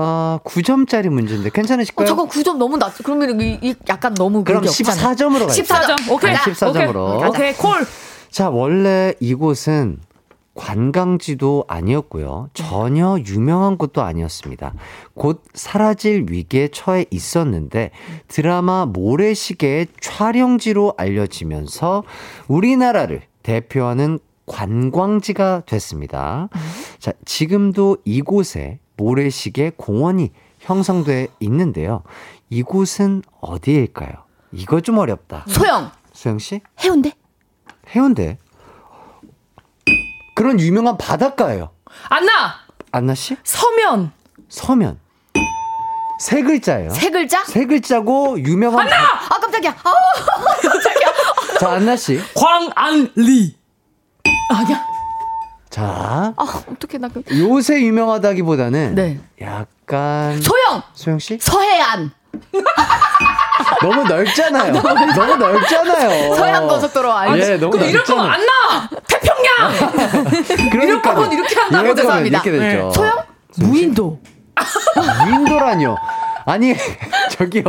Speaker 1: 어, 9점짜리 문제인데 괜찮으실까요?
Speaker 6: 어, 저거 9점 너무 낮. 그러면 이, 이 약간 너무
Speaker 1: 그럼
Speaker 6: 그게 없잖아.
Speaker 1: 14점으로 가요.
Speaker 6: 14점.
Speaker 7: 오케이.
Speaker 1: 네, 14점 으로.
Speaker 7: 오케이. 오케이, 콜.
Speaker 1: 자, 원래 이곳은 관광지도 아니었고요. 전혀 유명한 곳도 아니었습니다. 곧 사라질 위기에 처해 있었는데 드라마 모래시계의 촬영지로 알려지면서 우리나라를 대표하는 관광지가 됐습니다. 자, 지금도 이곳에 모래시계 공원이 형성돼 있는데요. 이곳은 어디일까요? 이거 좀 어렵다.
Speaker 6: 소영.
Speaker 1: 수영 씨?
Speaker 6: 해운대?
Speaker 1: 해운대. 그런 유명한 바닷가예요.
Speaker 7: 안나
Speaker 1: 안나 씨?
Speaker 7: 서면
Speaker 1: 서면. 세 글자예요.
Speaker 6: 세 글자?
Speaker 1: 세 글자고 유명한 바-
Speaker 6: 아 깜짝이야. 아 [LAUGHS] 깜짝이야.
Speaker 1: 자, 안나 씨.
Speaker 7: 광안리 아니야
Speaker 1: 자,
Speaker 6: 아 어떻게 나 그.
Speaker 1: 요새 유명하다기보다는
Speaker 6: 네.
Speaker 1: 약간
Speaker 6: 소영.
Speaker 1: 소영 씨?
Speaker 6: 서해안. [LAUGHS]
Speaker 1: 너무 넓잖아요. 너무 넓잖아요.
Speaker 6: 서해안 고속도로 알죠?
Speaker 1: 예, 너무
Speaker 7: 그럼 이럴 거면
Speaker 1: 넓잖아요.
Speaker 7: 안나 태평양
Speaker 1: 그러니까
Speaker 7: 이럴 거면 이렇게 한다고
Speaker 6: 죄송합니다.
Speaker 1: 이렇게 됐죠.
Speaker 6: 소영?
Speaker 7: 무인도
Speaker 1: 무인도라뇨. 아니, [LAUGHS] 저기요.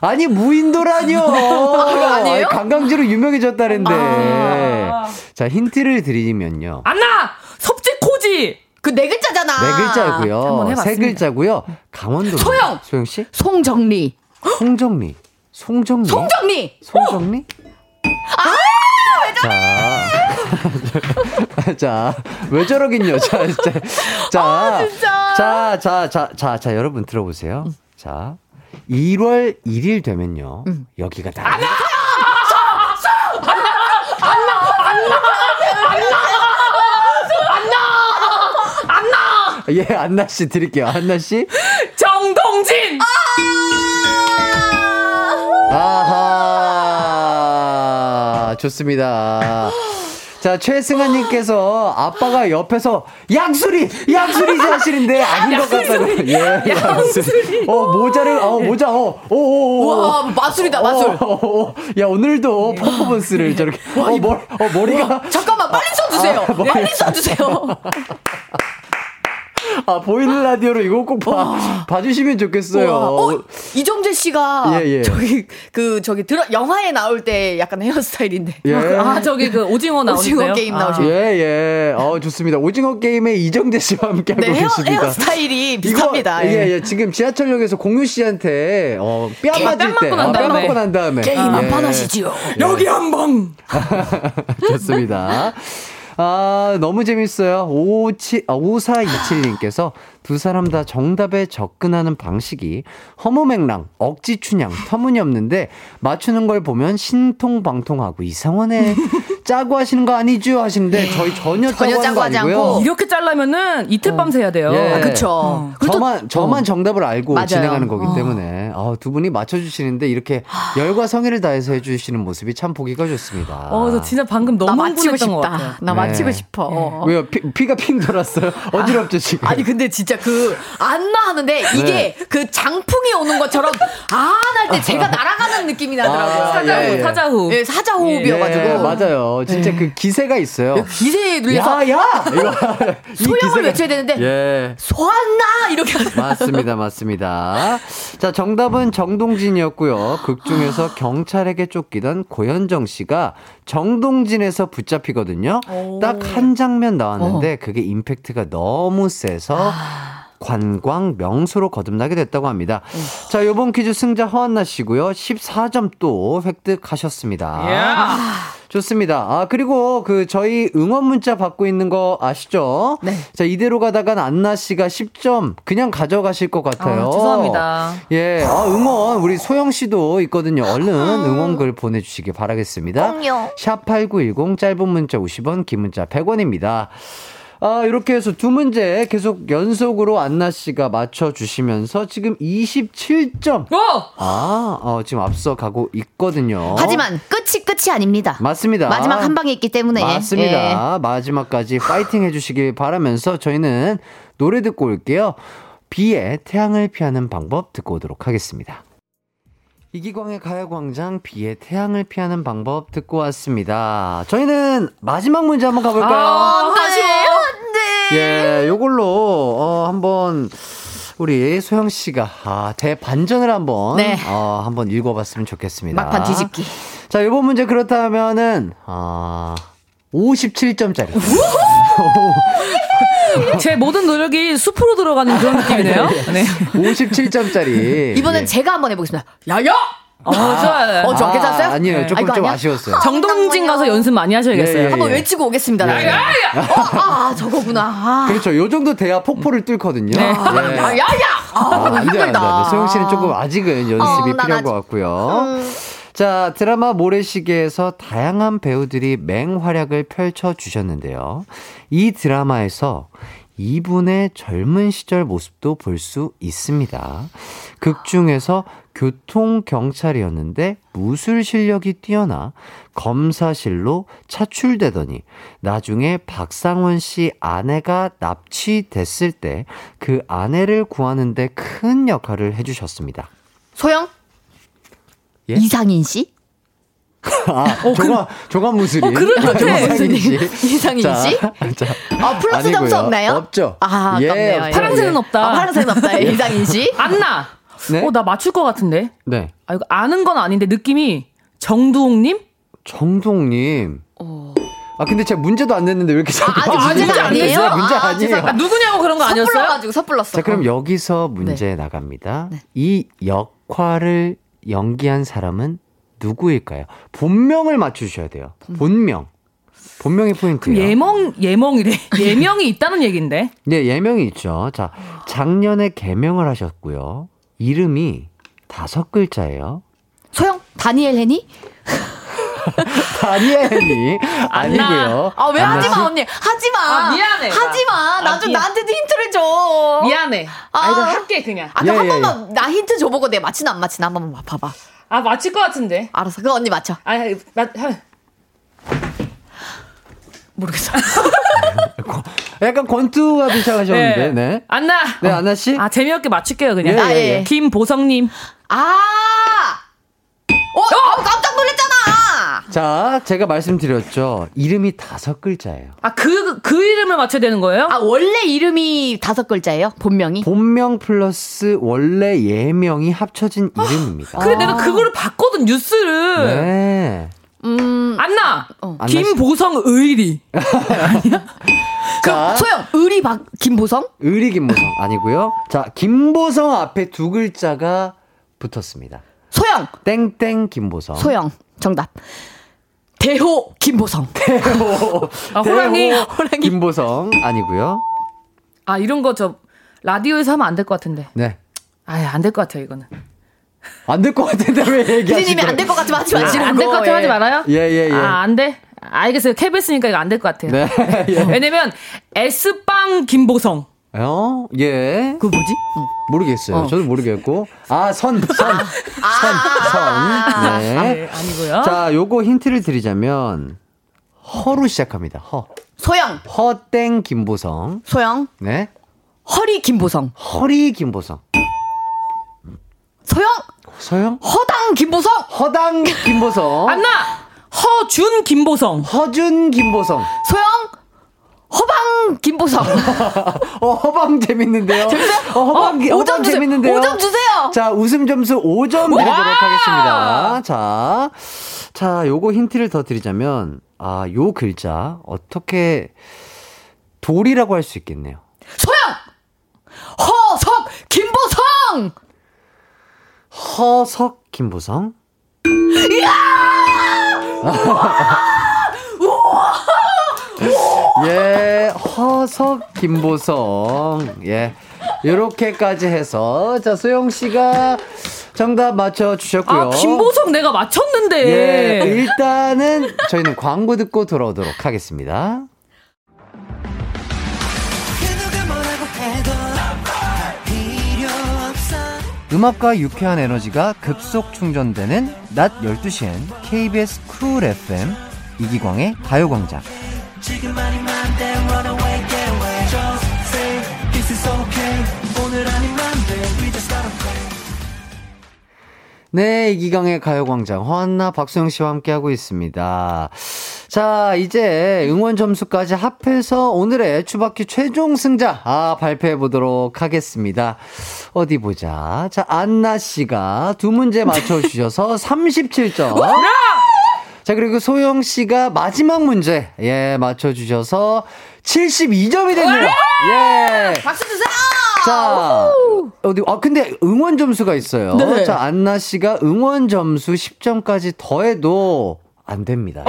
Speaker 1: 아니, 무인도라뇨.
Speaker 6: 아니에요?
Speaker 1: 관광지로 유명해졌다는데. 자, 힌트를 드리면요.
Speaker 7: 안나 섭지 코지
Speaker 6: 그 네 글자잖아.
Speaker 1: 네 글자고요. 세. 글자고요. 강원도.
Speaker 6: 소영!
Speaker 1: 소영 씨?
Speaker 6: 송정리.
Speaker 1: 송정리. 송정리.
Speaker 6: 송정리.
Speaker 1: 송정리? 아! 자. [LAUGHS] 자, 왜 저러긴요. 자, 자, 자.
Speaker 6: 진짜.
Speaker 1: 자, 자, 자, 자, 자, 여러분 들어보세요. 자. 1월 1일 되면요. 여기가 다. 안나! 예, 안나 씨 드릴게요. 안나 씨.
Speaker 7: 정동진
Speaker 1: 아하. 좋습니다. 자, 최승아님께서 아빠가 옆에서 약수리! 약수리 하시는데 아닌 것 같다고. 예, 약수리. 어, 모자를, 어, 모자, 어, 오, 오, 오.
Speaker 6: 와 마술이다 마술.
Speaker 1: 어, 어, 어. 야, 오늘도 퍼포먼스를 저렇게. 어, 머리, 어, 머리가.
Speaker 6: 잠깐만 빨리 써주세요.
Speaker 1: 아, 머리-
Speaker 6: 빨리 써주세요. [LAUGHS]
Speaker 1: 아, 보이는 [LAUGHS] 라디오로 이거 꼭 봐, 봐주시면 좋겠어요.
Speaker 6: 와, 어, 이정재 씨가
Speaker 1: 예, 예.
Speaker 6: 저기 그 저기 들어 영화에 나올 때 약간 헤어스타일인데.
Speaker 1: 예.
Speaker 7: 아 저기 그 오징어 나오는데요
Speaker 6: 오징어 게임
Speaker 7: 아.
Speaker 6: 나오시죠.
Speaker 1: 예, 예. 어, 좋습니다. 오징어 게임의 이정재 씨와 함께 하고
Speaker 6: 네 헤어,
Speaker 1: 계십니다.
Speaker 6: 헤어스타일이 비슷합니다.
Speaker 1: 이거, 예, 예. 지금 지하철역에서 공유 씨한테, 어, 뺨 맞을
Speaker 7: 뺨
Speaker 1: 때.
Speaker 7: 맞고 난
Speaker 1: 어, 뺨
Speaker 7: 다음에.
Speaker 1: 맞고 난 다음에.
Speaker 6: 게임
Speaker 1: 예.
Speaker 6: 한판 하시지요.
Speaker 7: 여기 한방 [LAUGHS]
Speaker 1: 좋습니다. 아, 너무 재밌어요. 57, 아, 5427님께서 두 사람 다 정답에 접근하는 방식이 허무맹랑, 억지춘향, 터무니없는데 맞추는 걸 보면 신통방통하고 이상하네. [LAUGHS] 짜고 하시는 거 아니죠? 하시는데 저희 전혀 짜고
Speaker 6: 전혀 짜고
Speaker 1: 거
Speaker 6: 하지
Speaker 1: 아니고요.
Speaker 6: 않고
Speaker 7: 이렇게 잘라면은 이틀 밤 새야 돼요
Speaker 1: 예.
Speaker 6: 아, 그쵸. 또-
Speaker 1: 저만 저만 정답을 알고
Speaker 6: 맞아요.
Speaker 1: 진행하는 거기
Speaker 6: 어.
Speaker 1: 때문에 아, 두 분이 맞춰주시는데 이렇게 열과 성의를 다해서 해주시는 모습이 참 보기가 좋습니다.
Speaker 7: 어, 저 진짜 방금
Speaker 6: 나
Speaker 7: 너무 흥분했던 것 같아요.
Speaker 6: 나
Speaker 1: 네.
Speaker 6: 맞히고 싶어.
Speaker 1: 왜요? 피, 가핑 돌았어요? 어지럽죠 지금?
Speaker 6: 아니 근데 진짜 그 안나 하는데 이게
Speaker 1: 네.
Speaker 6: 그 장풍이 오는 것처럼 안할 때 제가 날아가는 느낌이 나더라고요.
Speaker 1: 아,
Speaker 7: 사자호,
Speaker 1: 예, 예.
Speaker 7: 사자호.
Speaker 6: 예, 사자호흡이어가지고
Speaker 1: 예, 맞아요. 진짜 그 기세가 있어요.
Speaker 6: 기세에 눌려서
Speaker 1: 야, 야! [LAUGHS] 기세가-
Speaker 6: 외쳐야 되는데
Speaker 1: 예.
Speaker 6: 소환나 이렇게 하는
Speaker 1: 맞습니다, 맞습니다. 자, 정답은 정동진이었고요. 극 중에서 경찰에게 쫓기던 고현정 씨가 정동진에서 붙잡히거든요. 딱 한 장면 나왔는데 그게 임팩트가 너무 세서 관광 명소로 거듭나게 됐다고 합니다. 자, 요번 퀴즈 승자 허한나 씨고요. 14점 또 획득하셨습니다. 좋습니다. 아, 그리고 그 저희 응원 문자 받고 있는 거 아시죠?
Speaker 6: 네.
Speaker 1: 자, 이대로 가다간 안나 씨가 10점 그냥 가져가실 것 같아요.
Speaker 7: 아, 죄송합니다.
Speaker 1: 예. 아, 응원 우리 소영 씨도 있거든요. 얼른 응원글 보내 주시기 바라겠습니다. 샵8910 짧은 문자 50원, 긴 문자 100원입니다. 아, 이렇게 해서 두 문제 계속 연속으로 안나 씨가 맞춰 주시면서 지금 27점.
Speaker 7: 어!
Speaker 1: 아, 어, 지금 앞서 가고 있거든요.
Speaker 6: 하지만 끝이 끝이 아닙니다.
Speaker 1: 맞습니다.
Speaker 6: 마지막 한 방에 있기 때문에
Speaker 1: 맞습니다. 마지막까지 파이팅 해주시길 바라면서 저희는 노래 듣고 올게요. 비의 태양을 피하는 방법 듣고 오도록 하겠습니다. 이기광의 가요광장 비의 태양을 피하는 방법 듣고 왔습니다. 저희는 마지막 문제 한번 가볼까요?
Speaker 7: 아, 아쉬워.
Speaker 1: 예, 요걸로 어 한번 우리 소영 씨가 아, 대반전을 한번
Speaker 6: 네.
Speaker 1: 어 한번 읽어봤으면 좋겠습니다.
Speaker 6: 막판 뒤집기.
Speaker 1: 자, 이번 문제 그렇다면은 아 57점짜리. [LAUGHS]
Speaker 7: 제 모든 노력이 숲으로 들어가는 그런 느낌이네요. 네.
Speaker 1: 57점짜리.
Speaker 6: 이번엔
Speaker 1: 예.
Speaker 6: 제가 한번 해보겠습니다. 야야.
Speaker 7: 어, 좋아요.
Speaker 6: 어, 저 괜찮았어요?
Speaker 1: 아니에요.
Speaker 7: 네.
Speaker 1: 조금
Speaker 6: 아,
Speaker 1: 좀
Speaker 6: 아니야?
Speaker 1: 아쉬웠어요.
Speaker 7: 정동진 가서 연습 많이 하셔야겠어요.
Speaker 1: 예, 예,
Speaker 6: 한번
Speaker 1: 예.
Speaker 6: 외치고 오겠습니다. 나중에.
Speaker 7: 야야!
Speaker 6: 어, 아 저거구나. 아.
Speaker 1: 그렇죠. 요 정도 돼야 폭포를 뚫거든요.
Speaker 7: 네.
Speaker 1: 예.
Speaker 6: 아, 야야. 아,
Speaker 1: 아, 안 돼, 안 돼,
Speaker 6: 힘들다.
Speaker 1: 안 돼. 소영 씨는 조금 아직은 연습이
Speaker 6: 어, 난
Speaker 1: 필요한
Speaker 6: 아직-
Speaker 1: 것 같고요. 자, 드라마 모래시계에서 다양한 배우들이 맹활약을 펼쳐주셨는데요. 이 드라마에서 이분의 젊은 시절 모습도 볼 수 있습니다. 극 중에서 교통경찰이었는데 무술 실력이 뛰어나 검사실로 차출되더니 나중에 박상원 씨 아내가 납치됐을 때 그 아내를 구하는데 큰 역할을 해주셨습니다.
Speaker 6: 소영?
Speaker 1: 예?
Speaker 6: 이상인 씨?
Speaker 1: 아, 조가, 조가 무술이.
Speaker 7: 어, 그럴 것 같아.
Speaker 1: 이상인 씨.
Speaker 6: 이상인
Speaker 1: 자,
Speaker 6: 씨?
Speaker 1: 자,
Speaker 6: 아, 플러스
Speaker 1: 아니고요.
Speaker 6: 점수 없나요?
Speaker 1: 없죠.
Speaker 6: 아,
Speaker 1: 예,
Speaker 6: 아깝네요. 예.
Speaker 7: 파란색은
Speaker 1: 예.
Speaker 7: 없다.
Speaker 6: 아, 파란색은 없다. 이상인 씨?
Speaker 7: 안나.
Speaker 1: 네?
Speaker 7: 어, 나 맞출 것 같은데.
Speaker 1: 네.
Speaker 7: 아, 이거 아는 건 아닌데 느낌이 정두홍님?
Speaker 1: 정동님. 아, 근데 제가 문제도 안 냈는데 왜 이렇게 자꾸
Speaker 6: 아, 아직 문제
Speaker 1: 안
Speaker 6: 아니에요?
Speaker 1: 냈어요? 문제
Speaker 6: 아. 죄송합니다.
Speaker 7: 아, 누구냐고 그런 거 아니었어요?
Speaker 6: 섣불러가지고 섣불렀어.
Speaker 1: 자, 그럼
Speaker 6: 어.
Speaker 1: 여기서 문제 나갑니다. 이 역할을 연기한 사람은 누구일까요? 본명을 맞추셔야 돼요. 본명. 본명이 포인트예요.
Speaker 7: 예명, 예명이래. [LAUGHS] 예명이 있다는 얘긴데.
Speaker 1: 네, 예명이 있죠. 자, 작년에 개명을 하셨고요. 이름이 다섯 글자예요.
Speaker 6: 소영? 다니엘 헤니? [LAUGHS]
Speaker 1: 다니엘이 [LAUGHS] 아니고요.
Speaker 6: 아, 왜 하지
Speaker 1: 씨?
Speaker 6: 마, 언니. 하지 마.
Speaker 7: 아, 미안해.
Speaker 6: 하지 마.
Speaker 7: 아,
Speaker 6: 나좀
Speaker 7: 미안.
Speaker 6: 나한테도 힌트를 줘.
Speaker 7: 미안해. 아,
Speaker 6: 아.
Speaker 7: 이거 할게, 그냥.
Speaker 6: 아, 그럼
Speaker 1: 예,
Speaker 6: 한
Speaker 1: 예,
Speaker 6: 번만 나 힌트 줘보고 내가 맞히나 안 맞히나 한 번만 봐봐.
Speaker 7: 아, 맞힐 것 같은데.
Speaker 6: 알았어. 그 언니 맞춰.
Speaker 7: 아, 맞, 하-
Speaker 6: 모르겠어. [LAUGHS]
Speaker 1: 약간 권투와 비슷하셨는데,
Speaker 7: 네.
Speaker 1: 네.
Speaker 7: 안나.
Speaker 1: 네, 안나 씨?
Speaker 7: 아, 재미없게 맞출게요, 그냥.
Speaker 1: 예,
Speaker 6: 아, 예, 예.
Speaker 7: 김보성님.
Speaker 6: 아! 어, 어!
Speaker 1: 자, 제가 말씀드렸죠. 이름이 다섯 글자예요.
Speaker 7: 아, 그, 그 이름을 맞춰야 되는 거예요?
Speaker 6: 아, 원래 이름이 다섯 글자예요? 본명이?
Speaker 1: 본명 플러스 원래 예명이 합쳐진 이름입니다.
Speaker 7: 그래, 내가 그거를 봤거든, 뉴스를.
Speaker 1: 네.
Speaker 6: 음,
Speaker 7: 안나.
Speaker 1: 안나
Speaker 7: 김보성 의리. [LAUGHS]
Speaker 1: 자,
Speaker 6: 소영, 의리 박, 김보성?
Speaker 1: 의리 김보성 아니고요. 자, 김보성 앞에 두 글자가 붙었습니다.
Speaker 6: 소영,
Speaker 1: 땡땡 김보성.
Speaker 6: 소영. 정답. 대호, 김보성.
Speaker 7: 아, 호랑이.
Speaker 1: 대호 김보성 아니고요.
Speaker 7: 아, 이런 거 저, 라디오에서 하면 안 될 것 같은데.
Speaker 1: 네.
Speaker 7: 아, 안될 것 같아요, 이거는.
Speaker 1: 안 될 것 같은데 왜 얘기하시죠?
Speaker 6: 피디님이 안 될 것 같지만 하지 마시고.
Speaker 7: 안될 것 같아요, 하지 말아요?
Speaker 1: 예, 예, 예.
Speaker 7: 아, 안 돼? 알겠어요. KBS니까 이거 안 될 것 같아요.
Speaker 1: 네. 예.
Speaker 7: 왜냐면, S빵 김보성.
Speaker 1: 어? 예.
Speaker 6: 그 뭐지?
Speaker 1: 모르겠어요. 저도 모르겠고. 아, 선, 선. 선, 선. 네.
Speaker 7: 네, 아니고요.
Speaker 1: 자, 요거 힌트를 드리자면, 허로 시작합니다. 허.
Speaker 6: 소영,
Speaker 1: 허땡 김보성.
Speaker 6: 소영.
Speaker 1: 네.
Speaker 6: 허리, 김보성.
Speaker 1: 허리 김보성.
Speaker 6: 소영,
Speaker 1: 서영?
Speaker 6: 허당, 김보성.
Speaker 1: 허당 김보성. [LAUGHS]
Speaker 7: 안나! 허준 김보성.
Speaker 1: 허준 김보성.
Speaker 6: 소영, 허방, 김보성. [LAUGHS]
Speaker 1: 어, 허방 재밌는데요? 어, 허방,
Speaker 6: 어, 오점
Speaker 1: 허방
Speaker 6: 주세요.
Speaker 1: 재밌는데요?
Speaker 6: 오점 주세요.
Speaker 1: 자, 웃음 점수 5점 드리도록 하겠습니다. 자, 자, 요거 힌트를 더 드리자면, 아, 요 글자, 어떻게, 돌이라고 할 수 있겠네요.
Speaker 6: 소영, 허석, 김보성.
Speaker 1: 허석 김보성. [LAUGHS] 예, 허석 김보성. 예. 요렇게까지 해서 자, 소영 씨가 정답 맞춰 주셨고요.
Speaker 7: 아, 김보성 내가 맞췄는데.
Speaker 1: 예, 일단은 저희는 광고 듣고 돌아오도록 하겠습니다. 음악과 유쾌한 에너지가 급속 충전되는 낮 12시엔 KBS 쿨 FM 이기광의 가요광장. 네, 이기광의 가요광장 허한나 박수영 씨와 함께하고 있습니다. 자, 이제 응원 점수까지 합해서 오늘의 추바퀴 최종 승자 아, 발표해 보도록 하겠습니다. 어디 보자. 자, 안나 씨가 두 문제 맞춰 주셔서 37점. 자, 그리고 소영 씨가 마지막 문제, 예, 맞춰주셔서 72점이 됐네요. 예.
Speaker 6: 박수 주세요.
Speaker 1: 자, 어디, 아, 근데 응원 점수가 있어요.
Speaker 6: 네.
Speaker 1: 자, 안나 씨가 응원 점수 10점까지 더해도 안 됩니다.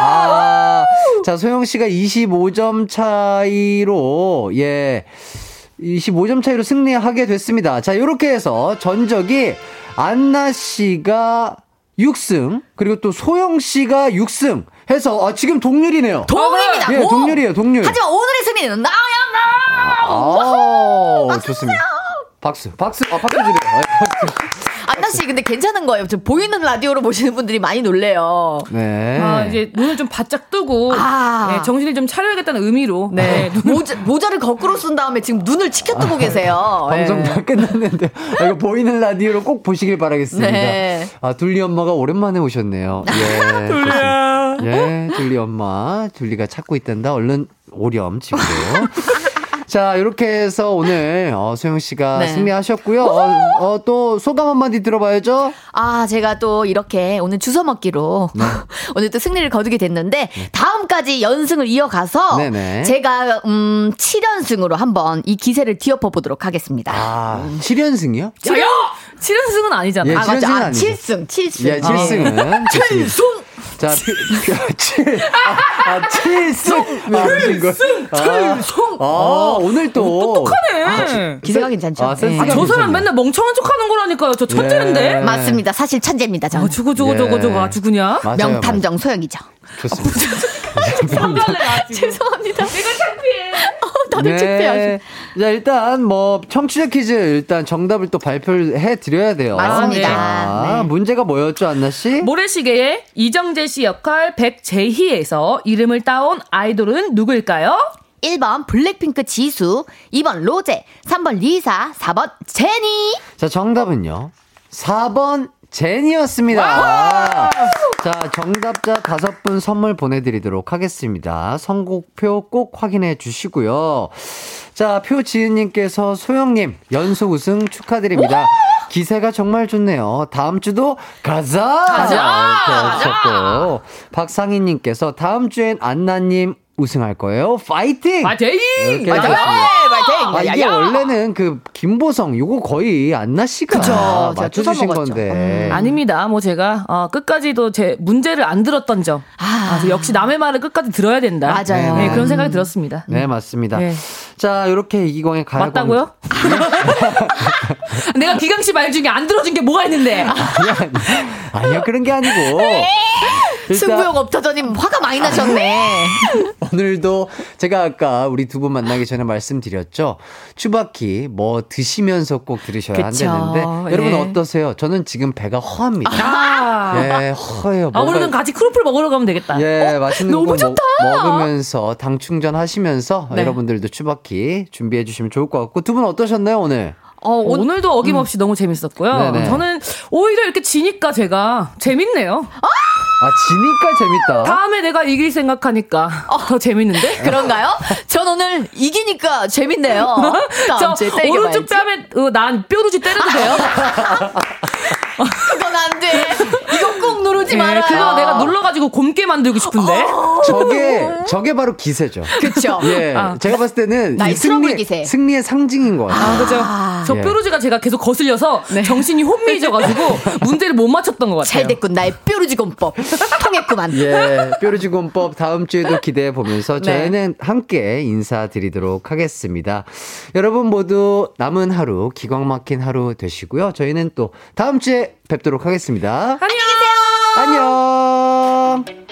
Speaker 1: 아, 자, 소영 씨가 25점 차이로, 예, 25점 차이로 승리하게 됐습니다. 자, 요렇게 해서 전적이 안나 씨가 6승, 그리고 또 소영 씨가 6승 해서 어, 지금 동률이네요.
Speaker 6: 동률입니다.
Speaker 1: 예,
Speaker 6: 동.
Speaker 1: 동률이에요, 동률.
Speaker 6: 하지만 오늘의 승리는 나야 나.
Speaker 1: 아, 좋습니다. 박수, 박수, 아, 박수 드려요. 아, 박수.
Speaker 6: 안나 씨 근데 괜찮은 거예요. 저 보이는 라디오로 보시는 분들이 많이 놀래요.
Speaker 1: 네.
Speaker 7: 아, 이제 눈을 좀 바짝 뜨고
Speaker 6: 아.
Speaker 7: 네, 정신을 좀 차려야겠다는 의미로
Speaker 6: 네.
Speaker 7: 네,
Speaker 6: 모자, 모자를 거꾸로 쓴 다음에 지금 눈을 치켜뜨고 계세요.
Speaker 1: 방송
Speaker 6: 예.
Speaker 1: 다 끝났는데 아, 이거 보이는 라디오로 꼭 보시길 바라겠습니다.
Speaker 6: 네.
Speaker 1: 아 둘리 엄마가 오랜만에 오셨네요. 예. [LAUGHS] 둘리야. 예, 둘리 엄마, 둘리가 찾고 있단다. 얼른 오렴 집으로. [LAUGHS] 자, 이렇게 해서 오늘 어, 소영 씨가
Speaker 6: 네.
Speaker 1: 승리하셨고요. 어, 어, 또 소감 한마디 들어봐야죠.
Speaker 6: 아, 제가 또 이렇게 오늘 주워 먹기로
Speaker 1: 네. [LAUGHS]
Speaker 6: 오늘 또 승리를 거두게 됐는데 다음까지 연승을 이어가서
Speaker 1: 네네.
Speaker 6: 제가 음 7연승으로 한번 이 기세를 뒤엎어 보도록 하겠습니다.
Speaker 1: 아, 7연승이요?
Speaker 7: 저요! 7연승은 아니잖아.
Speaker 1: 예,
Speaker 6: 아, 맞죠. 아,
Speaker 1: 아니죠.
Speaker 6: 7승, 7승.
Speaker 1: 예, 7승은.
Speaker 6: 칠승!
Speaker 1: 자, 피, 피, 칠, 아, 아, 칠승. 칠승. 칠승. 아, 오늘 또.
Speaker 7: 똑똑하네.
Speaker 6: 기세가 괜찮죠?
Speaker 1: 아, 센스가
Speaker 6: 예.
Speaker 7: 저 사람. 맨날 멍청한 척 하는 거라니까요. 저 천재인데?
Speaker 1: 예.
Speaker 6: 맞습니다. 사실 천재입니다. 저는.
Speaker 7: 아, 저거, 저거,
Speaker 1: 예.
Speaker 7: 저거, 저거 아주 그냥.
Speaker 1: 맞아요,
Speaker 6: 명탐정 소영이죠.
Speaker 1: 맞아요. 좋습니다. [LAUGHS]
Speaker 6: 죄송합니다.
Speaker 7: 내가 창피해.
Speaker 6: 다들 창피하시.
Speaker 1: 자, 일단 뭐 청취자 퀴즈 일단 정답을 또 발표를 해 드려야 돼요.
Speaker 6: 맞습니다.
Speaker 1: 자,
Speaker 6: 네.
Speaker 1: 문제가 뭐였죠, 안나 씨?
Speaker 7: 모래시계의 이정재 씨 역할 백제희에서 이름을 따온 아이돌은 누구일까요?
Speaker 6: 1번 블랙핑크 지수, 2번 로제, 3번 리사, 4번 제니.
Speaker 1: 자, 정답은요. 4번 제니였습니다. 자, 정답자 다섯 분 선물 보내드리도록 하겠습니다. 선곡표 꼭 확인해 주시고요. 자, 표지은님께서 소영님 연속 우승 축하드립니다. 기세가 정말 좋네요. 다음 주도 가자! 가자! 이렇게 하셨고, 박상희님께서 다음 주엔 안나님 우승할 거예요. 파이팅!
Speaker 7: 파이팅!
Speaker 6: 파이팅! 파이팅!
Speaker 1: 아, 이게
Speaker 6: 야야!
Speaker 1: 원래는 그 김보성 요거 거의 안나 씨가
Speaker 6: 그쵸.
Speaker 1: 맞춰주신
Speaker 6: 뜯어 먹었죠.
Speaker 1: 건데.
Speaker 7: 아닙니다. 뭐 제가 어, 끝까지도 제 문제를 안 들었던 점.
Speaker 6: 아.
Speaker 7: 아, 역시 남의 말을 끝까지 들어야 된다.
Speaker 6: 맞아요.
Speaker 7: 네, 그런 생각이 들었습니다.
Speaker 1: 네, 맞습니다.
Speaker 7: 네.
Speaker 1: 자, 이렇게 이기광의 가요광.
Speaker 7: 맞다고요? [LAUGHS] 내가 기강 씨 말 중에 안 들어준 게 뭐가 있는데?
Speaker 1: 아니요, 그런 게 아니고. [LAUGHS] 일단
Speaker 6: 승부욕 없다더니 화가 많이 나셨네. [LAUGHS]
Speaker 1: 오늘도 제가 아까 우리 두 분 만나기 전에 말씀드렸죠. 추바키 뭐 드시면서 꼭 들으셔야
Speaker 6: 그쵸.
Speaker 1: 안 되는데. 여러분
Speaker 7: 예.
Speaker 1: 어떠세요? 저는 지금 배가 허합니다.
Speaker 7: 아,
Speaker 1: 예, 허해요.
Speaker 7: 아 오늘은 같이 크로플 먹으러 가면 되겠다.
Speaker 1: 예, 맛있는
Speaker 6: 너무
Speaker 1: 거
Speaker 6: 좋다.
Speaker 1: 먹, 먹으면서 당 충전하시면서
Speaker 7: 네.
Speaker 1: 여러분들도 추바키 준비해 주시면 좋을 것 같고 두 분 어떠셨나요 오늘?
Speaker 7: 어, 오늘도 어김없이 너무 재밌었고요.
Speaker 1: 음. 네네.
Speaker 7: 저는 오히려 이렇게 지니까 제가 재밌네요.
Speaker 1: 아 지니까 재밌다.
Speaker 7: 다음에 내가 이길 생각하니까 더 재밌는데? [LAUGHS]
Speaker 6: 그런가요? 전 오늘 이기니까 재밌네요. [LAUGHS]
Speaker 7: 저
Speaker 6: 다음 주에 또
Speaker 7: 오른쪽. 뺨에 어, 난 뾰루지 때려도 돼요? [LAUGHS]
Speaker 6: 그건 안 돼. 이거 꼭 누르지
Speaker 7: 네,
Speaker 6: 마라.
Speaker 7: 그거 내가 눌러가지고 곰게 만들고 싶은데.
Speaker 1: 저게 저게 바로 기세죠.
Speaker 6: 그쵸.
Speaker 1: 예,
Speaker 7: 아.
Speaker 1: 제가 봤을 때는
Speaker 6: 나의
Speaker 1: 이 승리
Speaker 6: 기세.
Speaker 1: 승리의 상징인 것 같아요.
Speaker 7: 아, 그죠. 저
Speaker 1: 예.
Speaker 7: 뾰루지가 제가 계속 거슬려서 정신이 혼미해져가지고 [LAUGHS] 문제를 못 맞췄던 것 같아요.
Speaker 6: 잘 됐군. 나의 뾰루지 공법. 통했구만.
Speaker 1: 예, 뾰루지곤법 다음 주에도 기대해 보면서
Speaker 6: 네.
Speaker 1: 저희는 함께 인사드리도록 하겠습니다. 여러분 모두 남은 하루 기광 막힌 하루 되시고요. 저희는 또 다음 주에 뵙도록 하겠습니다.
Speaker 7: 안녕!
Speaker 1: 안녕.